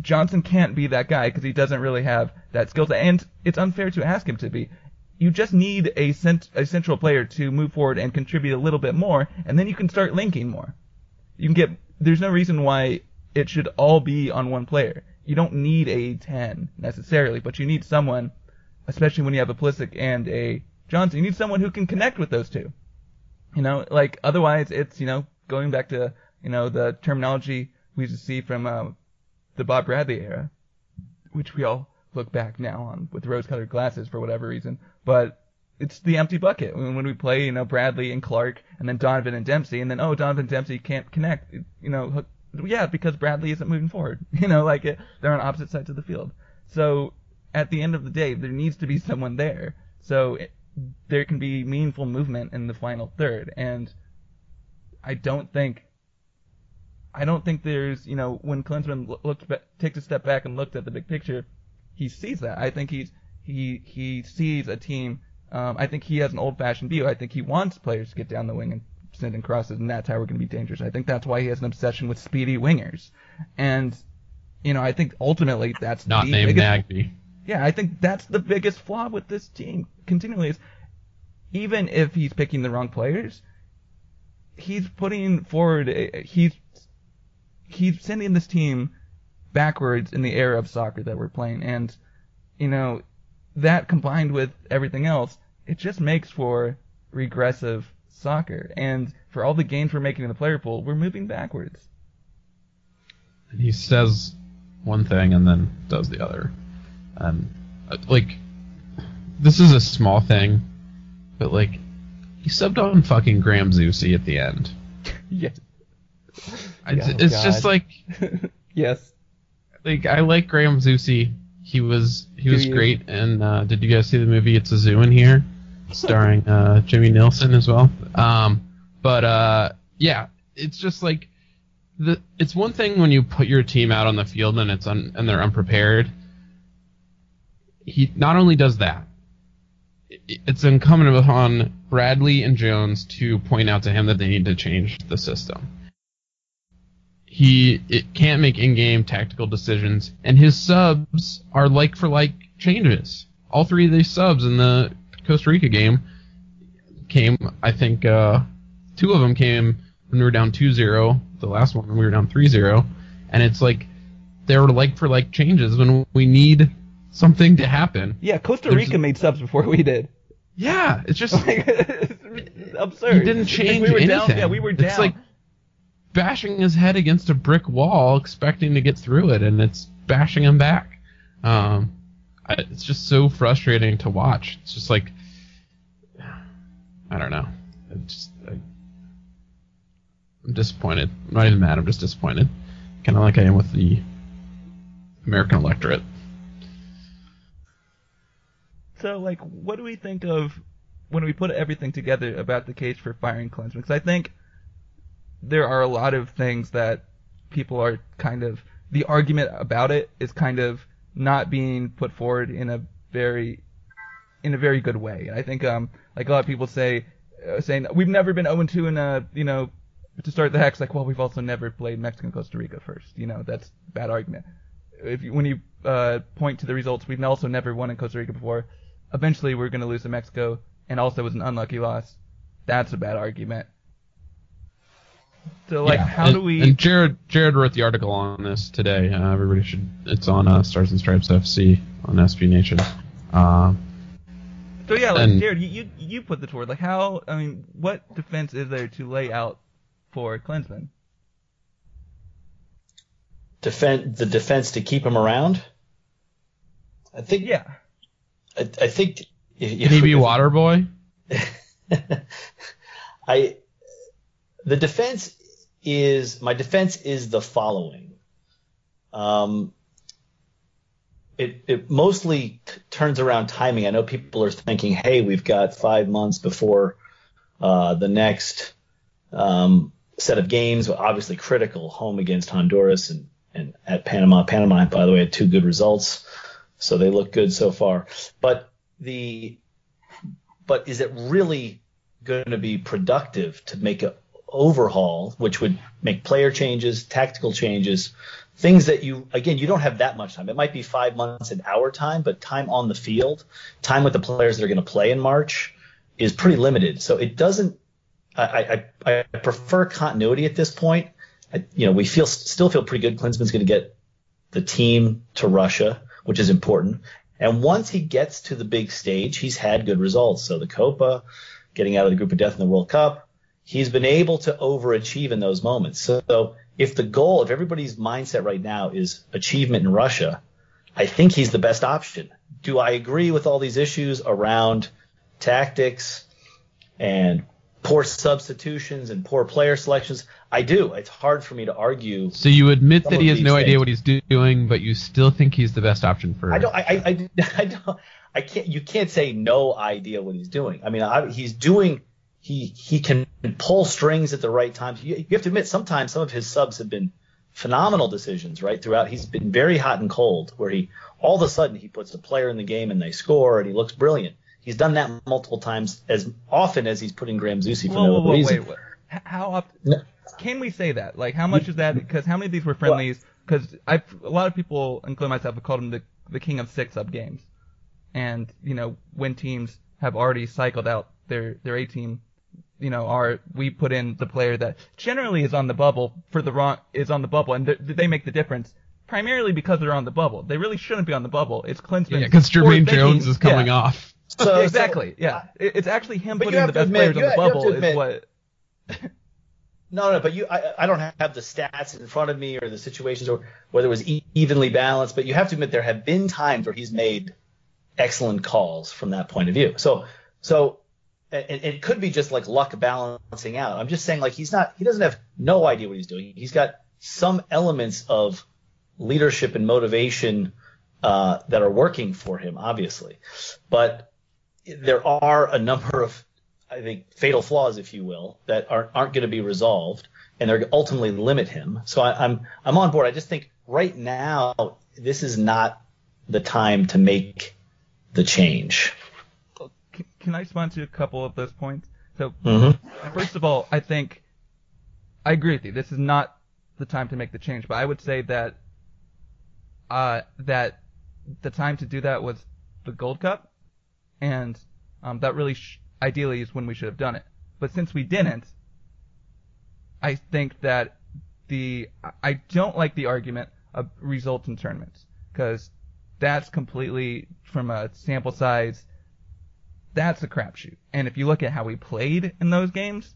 Johnson can't be that guy because he doesn't really have that skill set, and it's unfair to ask him to be. You just need a cent- a central player to move forward and contribute a little bit more, and then you can start linking more. You can get. There's no reason why it should all be on one player. You don't need a 10 necessarily, but you need someone, especially when you have a Pulisic and a Johnson. You need someone who can connect with those two. You know, like otherwise it's you know going back to you know the terminology we used to see from uh, the Bob Bradley era, which we all look back now on with rose-colored glasses for whatever reason. But it's the empty bucket when, we play, you know, Bradley and Clark, and then Donovan and Dempsey, and then oh, Donovan Dempsey can't connect. You know, yeah, because Bradley isn't moving forward. [LAUGHS] You know, like it, they're on opposite sides of the field. So at the end of the day, there needs to be someone there. So it, there can be meaningful movement in the final third, and I don't think I don't think there's, you know, when Klinsmann lo- looked ba- takes a step back and looked at the big picture, he sees that. I think he's he he sees a team. Um, I think he has an old-fashioned view. I think he wants players to get down the wing and send in crosses, and that's how we're going to be dangerous. I think that's why he has an obsession with speedy wingers, and you know I think ultimately that's Not the named biggest, Nagbe. Yeah, I think that's the biggest flaw with this team continually is even if he's picking the wrong players, he's putting forward eh, eh, he's he's sending this team backwards in the era of soccer that we're playing and you know that combined with everything else, it just makes for regressive soccer and for all the gains we're making in the player pool, we're moving backwards. And he says one thing and then does the other. Uh, like this is a small thing, but like he subbed on fucking Graham Zusi at the end. [LAUGHS] yes. I- Yeah, it's oh just like [LAUGHS] yes. like I like Graham Zusi. He was he Do was you? great. And uh, did you guys see the movie It's a Zoo in here, [LAUGHS] starring uh, Jimmy Nielsen as well? Um, but uh, yeah, it's just like the. It's one thing when you put your team out on the field and it's un, and they're unprepared. He not only does that. It's incumbent upon Bradley and Jones to point out to him that they need to change the system he it can't make in-game tactical decisions, and his subs are like for like changes. All three of these subs in the Costa Rica game came, I think, uh, two of them came when we were down 2-0. The last one when we were down 3-0, and it's like they were like for like changes when we need something to happen. Yeah, Costa There's- Rica made subs before we did. Yeah, it's just [LAUGHS] Like, it's absurd. he didn't change we were anything. Down, yeah, we were down. It's like bashing his head against a brick wall, expecting to get through it, and it's bashing him back. Um, I, it's just so frustrating to watch. It's just like I don't know. It's just I, I'm disappointed. I'm not even mad. I'm just disappointed. Kind of like I am with the American electorate. So, like, what do we think of when we put everything together about the case for firing Klinsmann? Because I think there are a lot of things that people are kind of the argument about it is kind of not being put forward in a very in a very good way. And I think um like a lot of people say uh, saying we've never been 0 2 in a you know to start the hex like well we've also never played Mexico and Costa Rica first. You know that's bad argument. If you, when you uh, point to the results, we've also never won in Costa Rica before. Eventually, we're going to lose to Mexico, and also it was an unlucky loss. That's a bad argument. So like, Yeah, how and, do we? And Jared Jared wrote the article on this today. Uh, everybody should. It's on uh, Stars and Stripes FC on SB Nation. Uh, so yeah, like and- Jared, you, you you put the forward. Like how? I mean, what defense is there to lay out for Klinsmann? Defend the defense to keep him around. I think. Yeah. I, I think. If, can he be Water Boy? I the defense is my defense is the following. Um, it it mostly t- turns around timing. I know people are thinking, hey, we've got five months before uh, the next um, set of games. Obviously critical, home against Honduras and and at Panama. Panama, by the way, had two good results, so they look good so far. But the but is it really going to be productive to make an overhaul, which would make player changes, tactical changes, things that you again you don't have that much time. It might be five months in our time, but time on the field, time with the players that are going to play in March, is pretty limited. So it doesn't. I, I, I prefer continuity at this point. I, you know, we feel still feel pretty good. Klinsmann's going to get the team to Russia, which is important. And once he gets to the big stage, he's had good results. So the Copa, getting out of the group of death in the World Cup, he's been able to overachieve in those moments. So if the goal, if everybody's mindset right now is achievement in Russia, I think he's the best option. Do I agree with all these issues around tactics and poor substitutions and poor player selections? I do. It's hard for me to argue. So you admit that he has no idea what he's doing, but you still think he's the best option for. I don't. I, I, I, [LAUGHS] I don't. I can't. You can't say no idea what he's doing. I mean, I, he's doing. He he can pull strings at the right times. You, you have to admit, sometimes some of his subs have been phenomenal decisions. Right throughout, he's been very hot and cold. Where he all of a sudden he puts a player in the game and they score and he looks brilliant. He's done that multiple times, as often as he's putting Graham Zusi for Whoa, no whoa, whoa, reason. wait, wait. H- How often No. can we say that? Like, how much is that? Because how many of these were friendlies? Because I, a lot of people, including myself, have called him the the king of six up games. And you know, when teams have already cycled out their their A team, you know, are we put in the player that generally is on the bubble for the wrong is on the bubble, and th- they make the difference primarily because they're on the bubble. They really shouldn't be on the bubble. It's Klinsmann. Yeah, because Jermaine. Jones is coming Yeah. off. [LAUGHS] So- exactly. yeah, It- it's actually him putting the best admit- players on the have- you have bubble is what. [LAUGHS] No, no, but you, I, I don't have the stats in front of me or the situations or whether it was e- evenly balanced. But you have to admit there have been times where he's made excellent calls from that point of view. So, so and it could be just like luck balancing out. I'm just saying like he's not, he doesn't have no idea what he's doing. He's got some elements of leadership and motivation uh, that are working for him, obviously, but there are a number of I think fatal flaws, if you will, that aren't aren't going to be resolved, and they're ultimately limit him. So I, I'm I'm on board. I just think right now this is not the time to make the change. Can, can I respond to a couple of those points? So Mm-hmm. First of all, I think I agree with you. This is not the time to make the change, but I would say that uh, that the time to do that was the Gold Cup, and um, that really sh- ideally is when we should have done it. But since we didn't, I think that the I- don't like the argument of results in tournaments because that's completely from a sample size that's a crapshoot. And if you look at how we played in those games,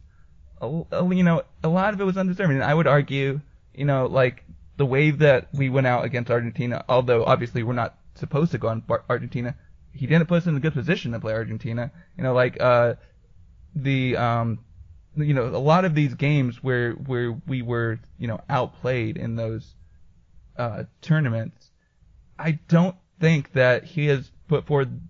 you know, a lot of it was undeserving. And I would argue, you know, like the way that we went out against Argentina, although obviously we're not supposed to go on Argentina, he didn't put us in a good position to play Argentina. You know, like uh, the um, you know, a lot of these games where where we were, you know, outplayed in those uh, tournaments, I don't think that he has put forward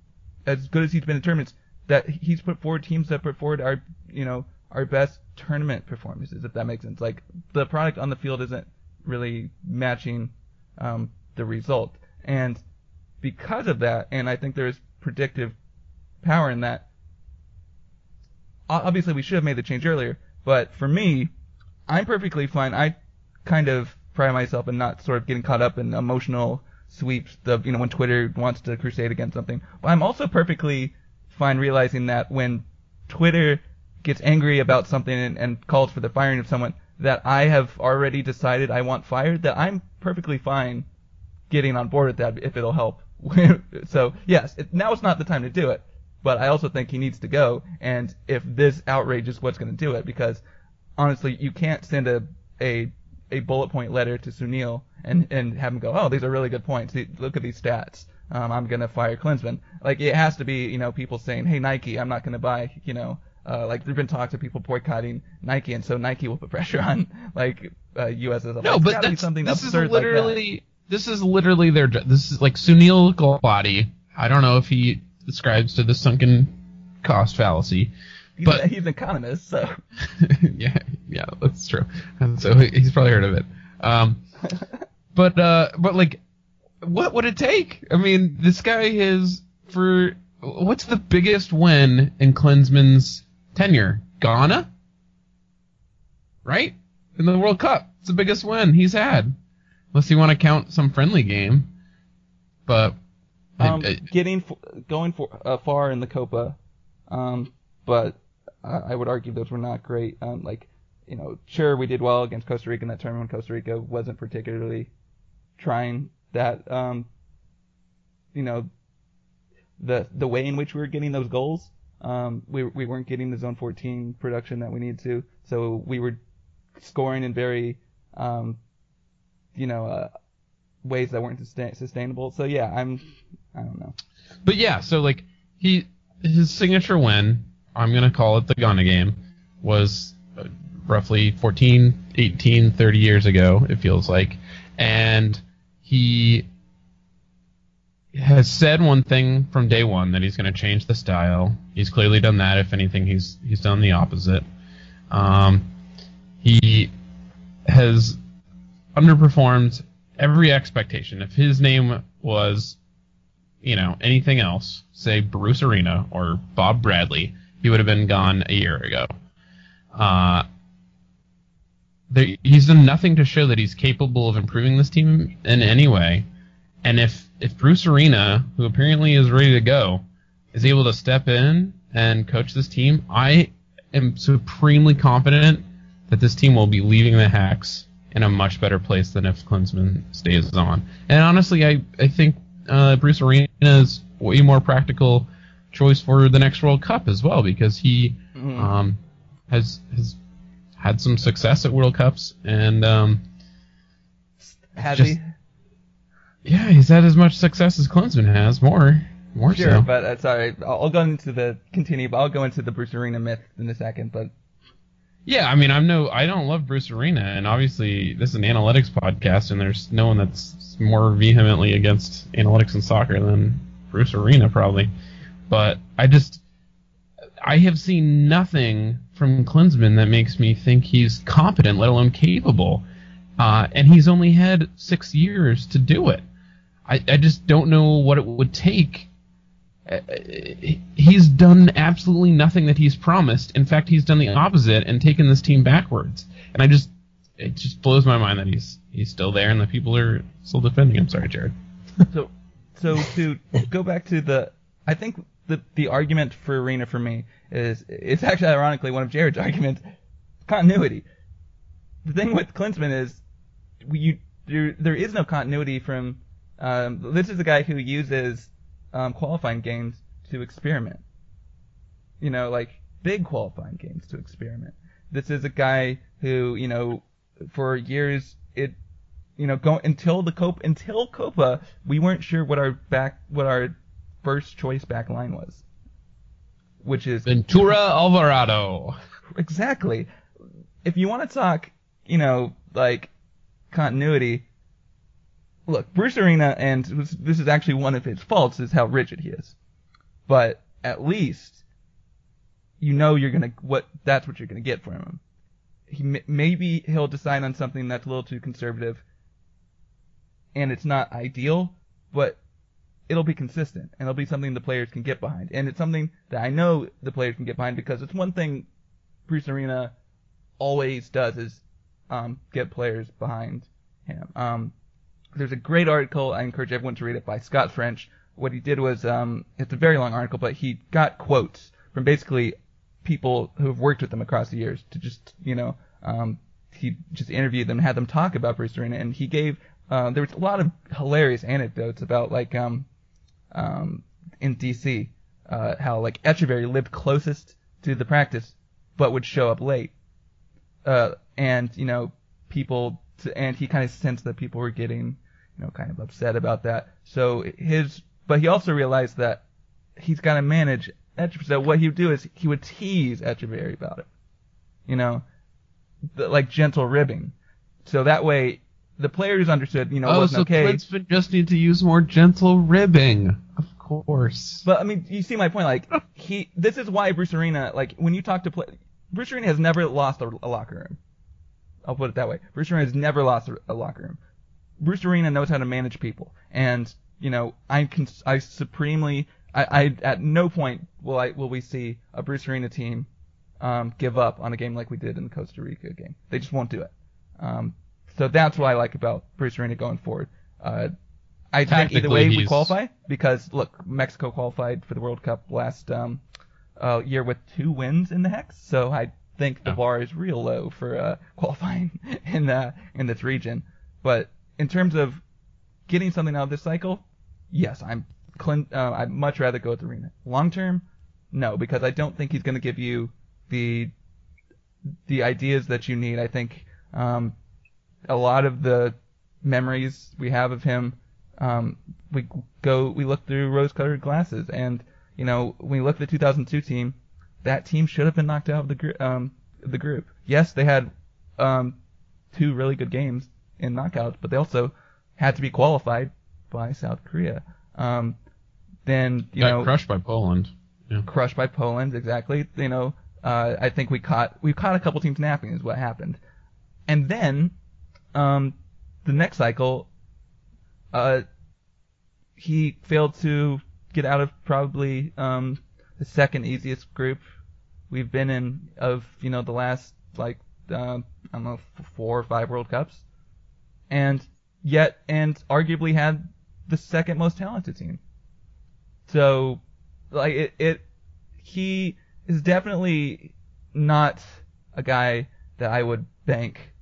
as good as he's been in tournaments, that he's put forward teams that put forward our, you know, our best tournament performances, if that makes sense. Like the product on the field isn't really matching um, the result, and because of that, and I think there's predictive power in that. Obviously, we should have made the change earlier, but for me, I'm perfectly fine. I kind of pride myself in not sort of getting caught up in emotional sweeps the you know when Twitter wants to crusade against something. But I'm also perfectly fine realizing that when Twitter gets angry about something and, and calls for the firing of someone that I have already decided I want fired, that I'm perfectly fine getting on board with that if it'll help. So yes, it, now it's not the time to do it, but I also think he needs to go. And if this outrage is what's going to do it, because honestly, you can't send a a a bullet point letter to Sunil and and have him go, oh, these are really good points. Look at these stats. Um, I'm gonna fire Klinsmann. Like it has to be, you know, people saying, hey Nike, I'm not gonna buy, you know, uh, like there've been talks of people boycotting Nike, and so Nike will put [LAUGHS] pressure on like uh, US as a No, but that's, something this is absurd like literally this is literally their this is like Sunil Gulati. I don't know if he subscribes to the sunken cost fallacy. He's, but- a, he's an economist, so [LAUGHS] yeah, yeah, that's true. And so he's probably heard of it. Um, [LAUGHS] but uh, but like, what would it take? I mean, this guy is for what's the biggest win in Klinsmann's tenure? Ghana, right? In the World Cup, it's the biggest win he's had, unless you want to count some friendly game. But um, I- I- getting going for uh, far in the Copa, um, but I, I would argue those were not great. Um, like you know, sure we did well against Costa Rica in that tournament. Costa Rica wasn't particularly trying that. Um, you know, the the way in which we were getting those goals, um, we we weren't getting the zone 14 production that we needed to. So we were scoring in very, um, you know, uh, ways that weren't sustainable. So yeah, I'm, I don't know. But yeah, so like he his signature win, I'm gonna call it the Ghana game, was uh, roughly 14, 18, 30 years ago. It feels like, and he has said one thing from day one that he's gonna change the style. He's clearly done that. If anything, he's he's done the opposite. Um, he has underperformed every expectation. If his name was you know, anything else, say Bruce Arena or Bob Bradley, he would have been gone a year ago. Uh, there, he's done nothing to show that he's capable of improving this team in any way. And if if Bruce Arena, who apparently is ready to go, is able to step in and coach this team, I am supremely confident that this team will be leaving the Hex in a much better place than if Klinsmann stays on. And honestly, I I think uh, Bruce Arena is way more practical choice for the next World Cup as well because he Mhm. um, has has had some success at World Cups and um, Has just- he? yeah, he's had as much success as Klinsmann has, more more Sure, so. but uh, sorry, I'll, I'll go into the continue. But I'll go into the Bruce Arena myth in a second. But Yeah, I mean, I'm no, I don't love Bruce Arena, and obviously this is an analytics podcast, and there's no one that's more vehemently against analytics in soccer than Bruce Arena, probably. But I just, I have seen nothing from Klinsmann that makes me think he's competent, let alone capable. Uh, and he's only had six years to do it. I, I just don't know what it would take he's done absolutely nothing that he's promised. In fact, he's done the opposite and taken this team backwards. And I just, it just blows my mind that he's he's still there and the people are still defending him. Sorry, Jared. [LAUGHS] so so to go back to the, I think the the argument for Arena for me is it's actually ironically one of Jared's [LAUGHS] arguments, continuity. The thing with Klinsmann is, you there there is no continuity from. Um, this is a guy who uses um, qualifying games to experiment. You know, like big qualifying games to experiment. This is a guy who, you know, for years it, you know, go until the Copa until Copa, we weren't sure what our back what our first choice back line was, which is Ventura Alvarado. exactly. If you want to talk, you know, like continuity, look, Bruce Arena, and this is actually one of his faults, is how rigid he is. But at least you know you're gonna what that's what you're gonna get from him. He maybe he'll decide on something that's a little too conservative, and it's not ideal, but it'll be consistent and it'll be something the players can get behind. And it's something that I know the players can get behind because it's one thing Bruce Arena always does is um, get players behind him. Um, there's a great article I encourage everyone to read it by Scott French. What he did was um, it's a very long article, but he got quotes from basically people who have worked with him across the years to just you know um, he just interviewed them, had them talk about Bruce Arena, and he gave uh, there was a lot of hilarious anecdotes about like um, um, in DC uh, how like Etcheverry lived closest to the practice but would show up late, uh, and you know people to, and he kind of sensed that people were getting you know kind of upset about that. So his but he also realized that he's got to manage Etcheverry. So what he would do is he would tease Etcheverry about it, you know, the, like gentle ribbing. So that way the players understood, you know, it oh, wasn't so okay. Klinsmann just need to use more gentle ribbing. Of course. But I mean, you see my point. Like he, this is why Bruce Arena. Like when you talk to play, Bruce Arena has never lost a, a locker room. I'll put it that way. Bruce Arena has never lost a, a locker room. Bruce Arena knows how to manage people, and you know, I can, I supremely, I, I at no point will I will we see a Bruce Arena team um, give up on a game like we did in the Costa Rica game. They just won't do it. Um, so that's what I like about Bruce Arena going forward. Uh, I think either way we qualify because look, Mexico qualified for the World Cup last um, uh, year with two wins in the hex, so I think the bar is real low for uh, qualifying [LAUGHS] in uh, in this region. But in terms of getting something out of this cycle, yes, I'm Clint, uh, I'd much rather go with Arena. Long term, no, because I don't think he's going to give you the the ideas that you need. I think um, a lot of the memories we have of him, um, we go we look through rose-colored glasses, and you know when we look at the 2002 team, that team should have been knocked out of the gr- um, the group. Yes, they had um, two really good games in knockouts, but they also had to be qualified by South Korea. Um, then you Got know crushed by Poland. Yeah. crushed by Poland, exactly. You know, uh, I think we caught we caught a couple teams napping is what happened, and then um, the next cycle, uh, he failed to get out of probably um, the second easiest group we've been in of you know the last like uh, I don't know four or five World Cups, and yet and arguably had the second most talented team. So like it, it he is definitely not a guy that I would bank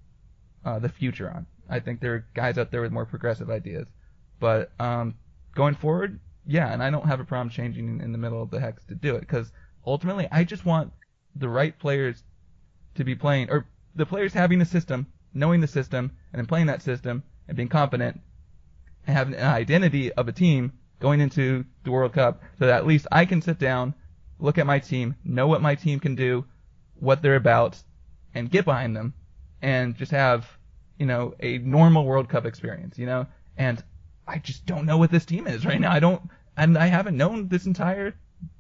uh, the future on. I think there are guys out there with more progressive ideas, but um, going forward, yeah, and I don't have a problem changing in the middle of the hex to do it because ultimately I just want the right players to be playing or the players having a system, knowing the system, and playing that system and being competent and having an identity of a team going into the World Cup so that at least I can sit down, look at my team, know what my team can do, what they're about, and get behind them and just have, you know, a normal World Cup experience, you know? And I just don't know what this team is right now. I don't, and I haven't known this entire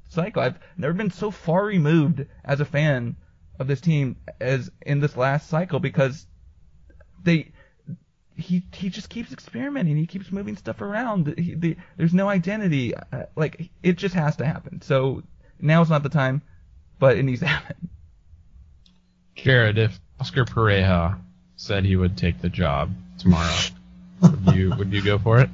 cycle. I've never been so far removed as a fan of this team as in this last cycle because they, he he just keeps experimenting. He keeps moving stuff around. He, the, there's no identity. Uh, like it just has to happen. So now's not the time, but it needs to [LAUGHS] happen. Jared, if Oscar Pareja said he would take the job tomorrow, would you would you go for it?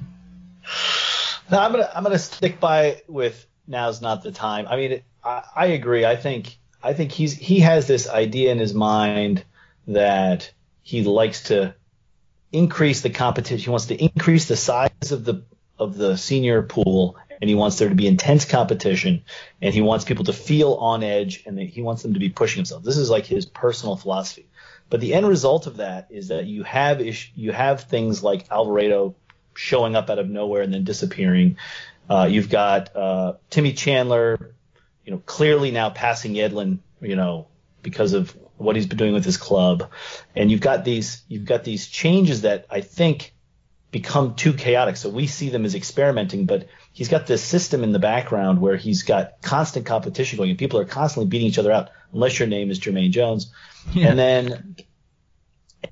No, I'm gonna I'm gonna stick by with now's not the time. I mean, it, I, I agree. I think I think he's he has this idea in his mind that he likes to increase the competition. He wants to increase the size of the of the senior pool, and he wants there to be intense competition, and he wants people to feel on edge, and he wants them to be pushing themselves. This is like his personal philosophy. But the end result of that is that you have ish, you have things like Alvarado showing up out of nowhere and then disappearing. Uh, you've got uh, Timmy Chandler, you know, clearly now passing Yedlin, you know, because of what he's been doing with his club, and you've got these you've got these changes that I think become too chaotic. So we see them as experimenting, but he's got this system in the background where he's got constant competition going, and people are constantly beating each other out, unless your name is Jermaine Jones, yeah. and then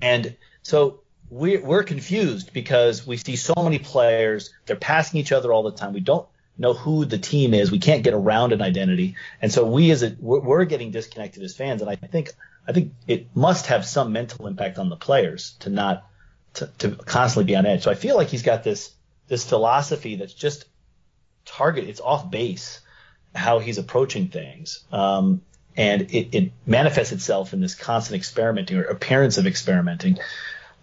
and so we're, we're confused because we see so many players. They're passing each other all the time. We don't know who the team is. We can't get around an identity. And so we as a, we're, getting disconnected as fans. And I think, I think it must have some mental impact on the players to not, to, to constantly be on edge. So I feel like he's got this, this philosophy that's just target. It's off base how he's approaching things. Um, and it, it manifests itself in this constant experimenting or appearance of experimenting.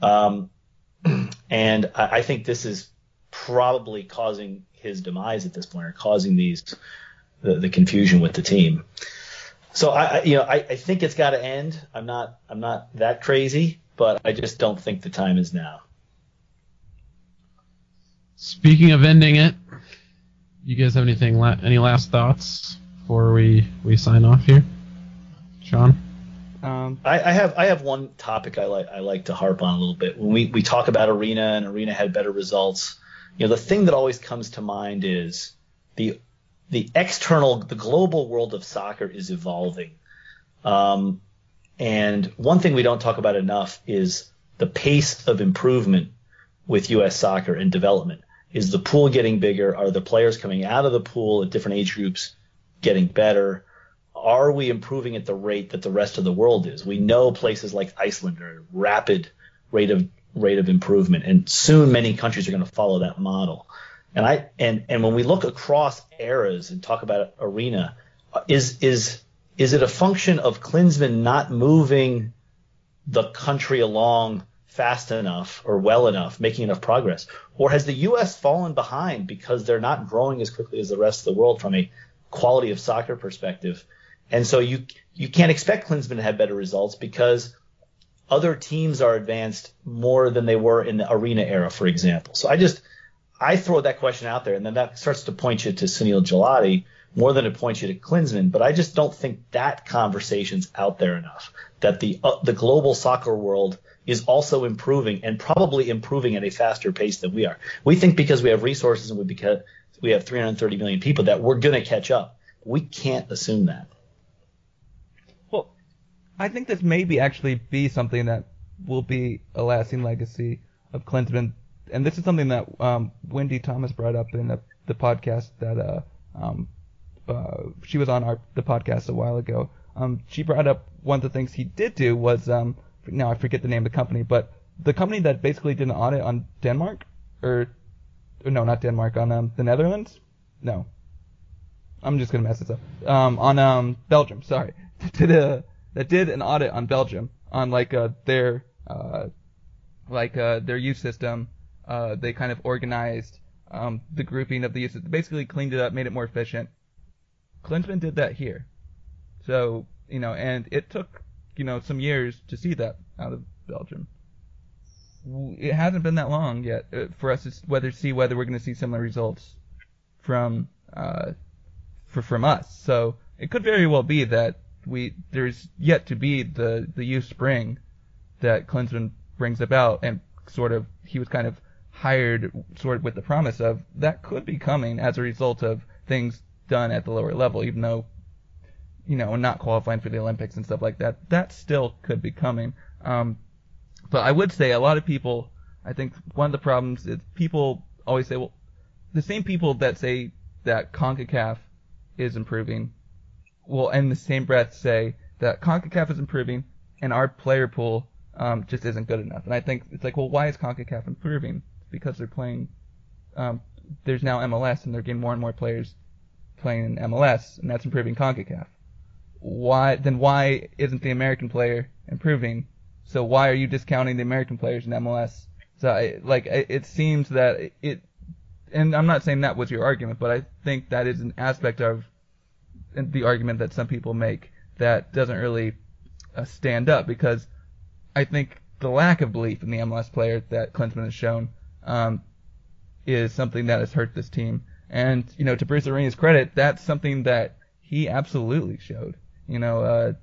Um, [CLEARS THROAT] and I, I, think this is probably causing his demise at this point, or causing these the, the confusion with the team. So I, I you know, I, I think it's got to end. I'm not, I'm not that crazy, but I just don't think the time is now. Speaking of ending it, you guys have anything, any last thoughts before we we sign off here, Sean? Um, I, I, have I have one topic I like I like to harp on a little bit when we, we talk about arena and arena had better results. You know the thing that always comes to mind is the the external the global world of soccer is evolving, um, and one thing we don't talk about enough is the pace of improvement with U.S. soccer and development. Is the pool getting bigger? Are the players coming out of the pool at different age groups getting better? are we improving at the rate that the rest of the world is? We know places like Iceland are rapid rate of rate of improvement, and soon many countries are going to follow that model. And I and and when we look across eras and talk about arena, is is is it a function of Klinsmann not moving the country along fast enough or well enough, making enough progress, or has the U.S. fallen behind because they're not growing as quickly as the rest of the world from a quality of soccer perspective? And so you you can't expect Klinsmann to have better results because other teams are advanced more than they were in the arena era, for example. So I just I throw that question out there, and then that starts to point you to Sunil Gulati more than it points you to Klinsmann. But I just don't think that conversation's out there enough. That the uh, the global soccer world is also improving and probably improving at a faster pace than we are. We think because we have resources and we because we have 330 million people that we're going to catch up. We can't assume that. I think this maybe actually be something that will be a lasting legacy of Klinsmann. And this is something that um, Wendy Thomas brought up in the, the podcast that uh, um, uh, she was on our the podcast a while ago. Um, she brought up one of the things he did do was um, now I forget the name of the company, but the company that basically did an audit on Denmark, or, or no, not Denmark, on um, the Netherlands. No, I'm just gonna mess this up. Um, on um Belgium, sorry, [LAUGHS] did a that did an audit on Belgium on like uh their uh like uh their youth system. Uh, they kind of organized um the grouping of the youth, basically cleaned it up, made it more efficient. Klinsmann did that here, so you know, and it took you know some years to see that out of Belgium. It hasn't been that long yet uh, for us to whether see whether we're going to see similar results from uh, for from us. So it could very well be that we there's yet to be the the youth spring that Klinsmann brings about, and sort of he was kind of hired sort of with the promise of that could be coming as a result of things done at the lower level, even though you know not qualifying for the Olympics and stuff like that. That still could be coming. Um, but I would say a lot of people, I think one of the problems is people always say, well, the same people that say that CONCACAF is improving will in the same breath say that CONCACAF is improving and our player pool um, just isn't good enough. And I think it's like, well, why is CONCACAF improving? Because they're playing, um, there's now MLS and they're getting more and more players playing in MLS and that's improving CONCACAF. Why, then why isn't the American player improving? So why are you discounting the American players in MLS? So I, like, it, it seems that it, and I'm not saying that was your argument, but I think that is an aspect of the argument that some people make that doesn't really uh, stand up because I think the lack of belief in the MLS player that Klinsmann has shown um, is something that has hurt this team. And you know, to Bruce Arena's credit, that's something that he absolutely showed. You know, uh,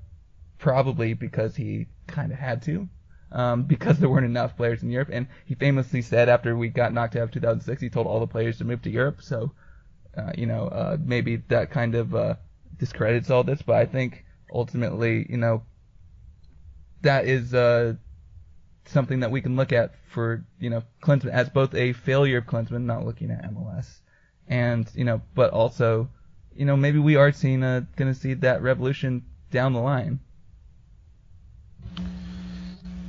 probably because he kind of had to, um, because there weren't enough players in Europe. And he famously said after we got knocked out of 2006, he told all the players to move to Europe. So, uh, you know, uh, maybe that kind of uh, discredits all this. But I think ultimately, you know, that is uh, something that we can look at for you know Klinsmann as both a failure of Klinsmann not looking at MLS, and you know, but also, you know, maybe we are seeing a going to see that revolution down the line.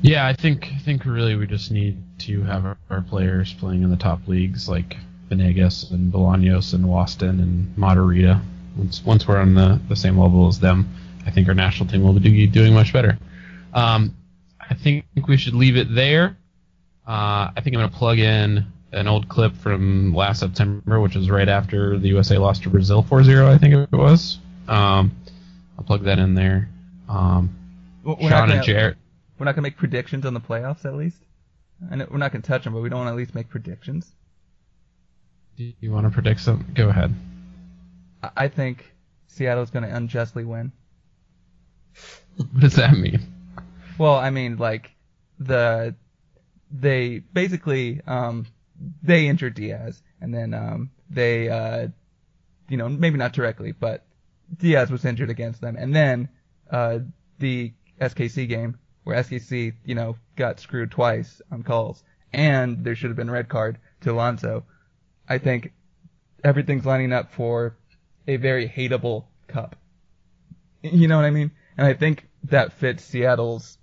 Yeah, I think I think really we just need to have our, our players playing in the top leagues like Venegas and Bolaños and Waston and Matarrita. Once once we're on the, the same level as them, I think our national team will be doing much better. Um, I think we should leave it there. Uh, I think I'm going to plug in an old clip from last September, which was right after the USA lost to Brazil 4-0, I think it was. Um, I'll plug that in there. Um, We're not Sean gonna- and Jarrett. We're not going to make predictions on the playoffs at least. I know we're not going to touch them, but we don't want to at least make predictions. Do you want to predict something? Go ahead. I, think Seattle's going to unjustly win. What does that mean? Well, I mean, like the they basically um they injured Diaz, and then um they uh you know maybe not directly, but Diaz was injured against them, and then uh the SKC game where SKC you know got screwed twice on calls, and there should have been a red card to Alonso. I think everything's lining up for a very hateable cup. You know what I mean? And I think that fits Seattle's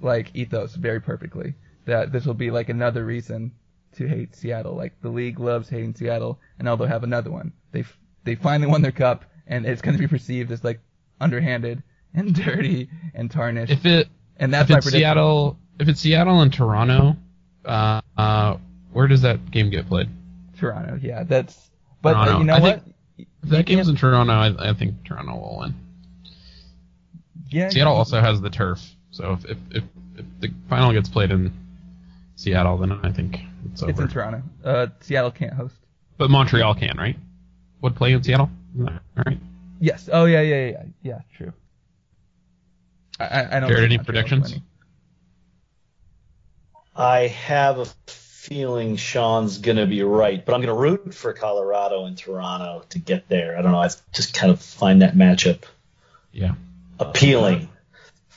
like ethos very perfectly. That this will be like another reason to hate Seattle. Like the league loves hating Seattle, and now they'll have another one. They f- they finally won their cup, and it's going to be perceived as like underhanded and [LAUGHS] dirty and tarnished. If it and that's if my it's prediction. Seattle, if it's Seattle and Toronto, uh, uh, where does that game get played? Toronto, yeah, that's. But Toronto. you know I what? think- If that game's in Toronto, I, I think Toronto will win. yeah, Seattle also has the turf, so if if, if, if the final gets played in Seattle, then I think it's over. It's in Toronto. Uh, Seattle can't host. but Montreal can, right? Would play in Seattle, All right? Yes. Oh yeah, yeah, yeah, yeah. True. I, I, I don't. Jared, see any Montreal predictions? winning. I have a feeling Sean's going to be right, but I'm going to root for Colorado and Toronto to get there. I don't know. I just kind of find that matchup Yeah. appealing.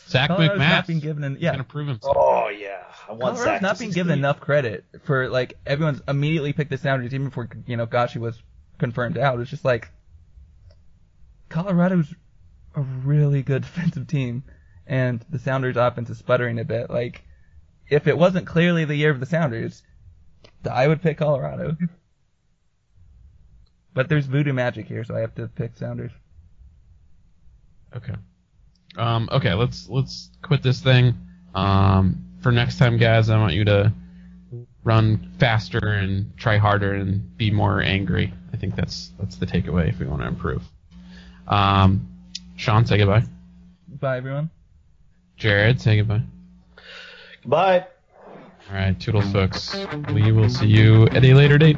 Zac Colorado's MacMath not being given an, yeah. gonna prove himself. Oh yeah, I want Colorado's Zac not to being succeed. given enough credit for like everyone's immediately picked the Sounders even before you know Gashi was confirmed out. It's just like Colorado's a really good [LAUGHS] defensive team, and the Sounders offense is sputtering a bit. Like, if it wasn't clearly the year of the Sounders, I would pick Colorado. But there's voodoo magic here, so I have to pick Sounders. Okay. Um, okay, let's let's quit this thing. Um, for next time, guys, I want you to run faster and try harder and be more angry. I think that's that's the takeaway if we want to improve. Um, Sean, say goodbye. Bye, everyone. Jared, say goodbye. Goodbye. All right, toodles, folks. We will see you at a later date.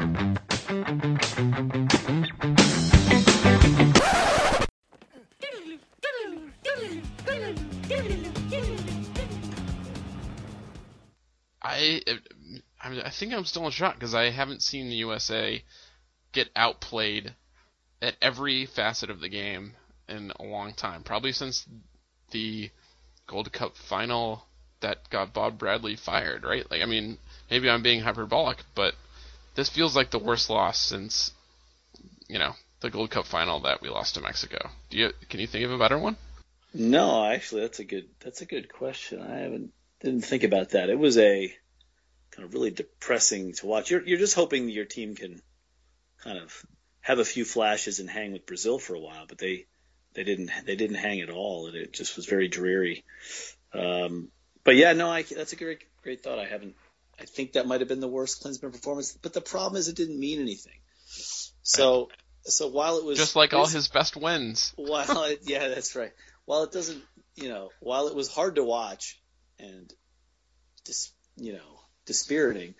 I, uh, I, I think I'm still in shock because I haven't seen the USA get outplayed at every facet of the game in a long time. Probably since the Gold Cup final that got Bob Bradley fired, right? Like, I mean, maybe I'm being hyperbolic, but this feels like the worst loss since, you know, the Gold Cup final that we lost to Mexico. Do you can you think of a better one? No, actually, that's a good that's a good question. I haven't didn't think about that. It was a kind of really depressing to watch. You're you're just hoping your team can kind of have a few flashes and hang with Brazil for a while, but they they didn't they didn't hang at all, and it just was very dreary. Um, but yeah, no, I, that's a great great thought. I haven't. I think that might have been the worst Klinsmann performance, but the problem is it didn't mean anything. So so while it was just like all his best wins. [LAUGHS] while it, yeah, that's right. While it doesn't, you know, while it was hard to watch and dis, you know, dispiriting,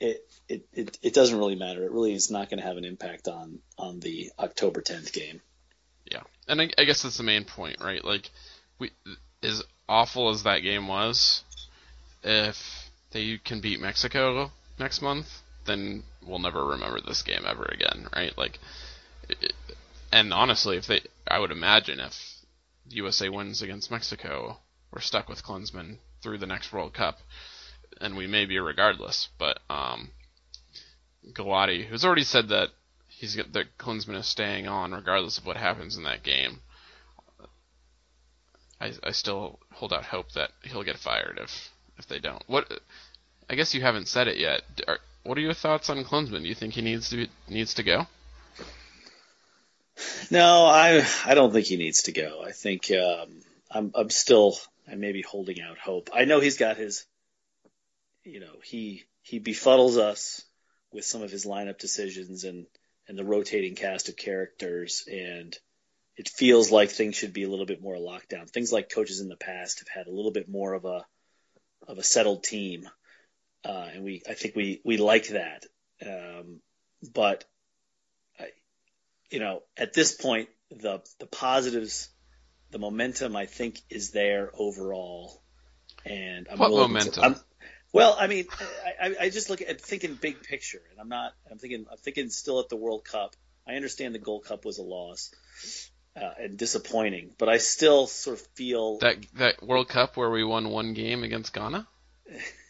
it, it, it, it doesn't really matter. It really is not going to have an impact on, on the October 10th game. Yeah. And I, I guess that's the main point, right? Like, we, as awful as that game was, if they can beat Mexico next month, then we'll never remember this game ever again, right? Like, it, and honestly, if they, I would imagine if USA wins against Mexico, we're stuck with Klinsmann through the next World Cup, and we may be regardless. But um, Gulati, who's already said that he's that Klinsmann is staying on regardless of what happens in that game, I, I still hold out hope that he'll get fired if if they don't. What? I guess you haven't said it yet. Are, what are your thoughts on Klinsmann? Do you think he needs to needs to go? No, I I don't think he needs to go. I think um, I'm I'm still I may be holding out hope. I know he's got his, you know, he he befuddles us with some of his lineup decisions and and the rotating cast of characters, and it feels like things should be a little bit more locked down. Things like coaches in the past have had a little bit more of a of a settled team, uh, and we I think we we like that. Um, but you know, at this point, the the positives, the momentum, I think, is there overall. And I'm what momentum? To, I'm, well, I mean, I, I just look at thinking big picture, and I'm not. I'm thinking. I'm thinking still at the World Cup. I understand the Gold Cup was a loss uh, and disappointing, but I still sort of feel that that World Cup where we won one game against Ghana.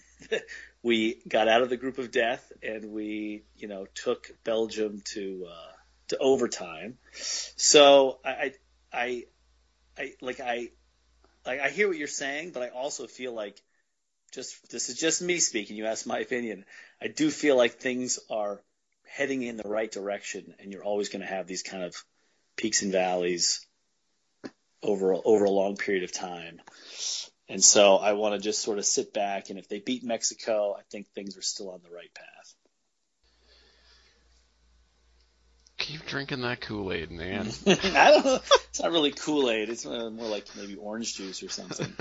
[LAUGHS] we got out of the group of death, and we, you know, took Belgium to. Uh, to overtime. So I, I, I, like I, like I hear what you're saying, but I also feel like just this is just me speaking. You asked my opinion. I do feel like things are heading in the right direction, and you're always going to have these kind of peaks and valleys over over a long period of time. And so I want to just sort of sit back, and if they beat Mexico, I think things are still on the right path. Keep drinking that Kool Aid, man. [LAUGHS] I don't know. It's not really Kool Aid. It's uh, more like maybe orange juice or something.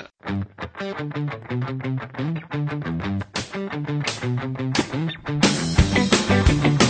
[LAUGHS] [LAUGHS]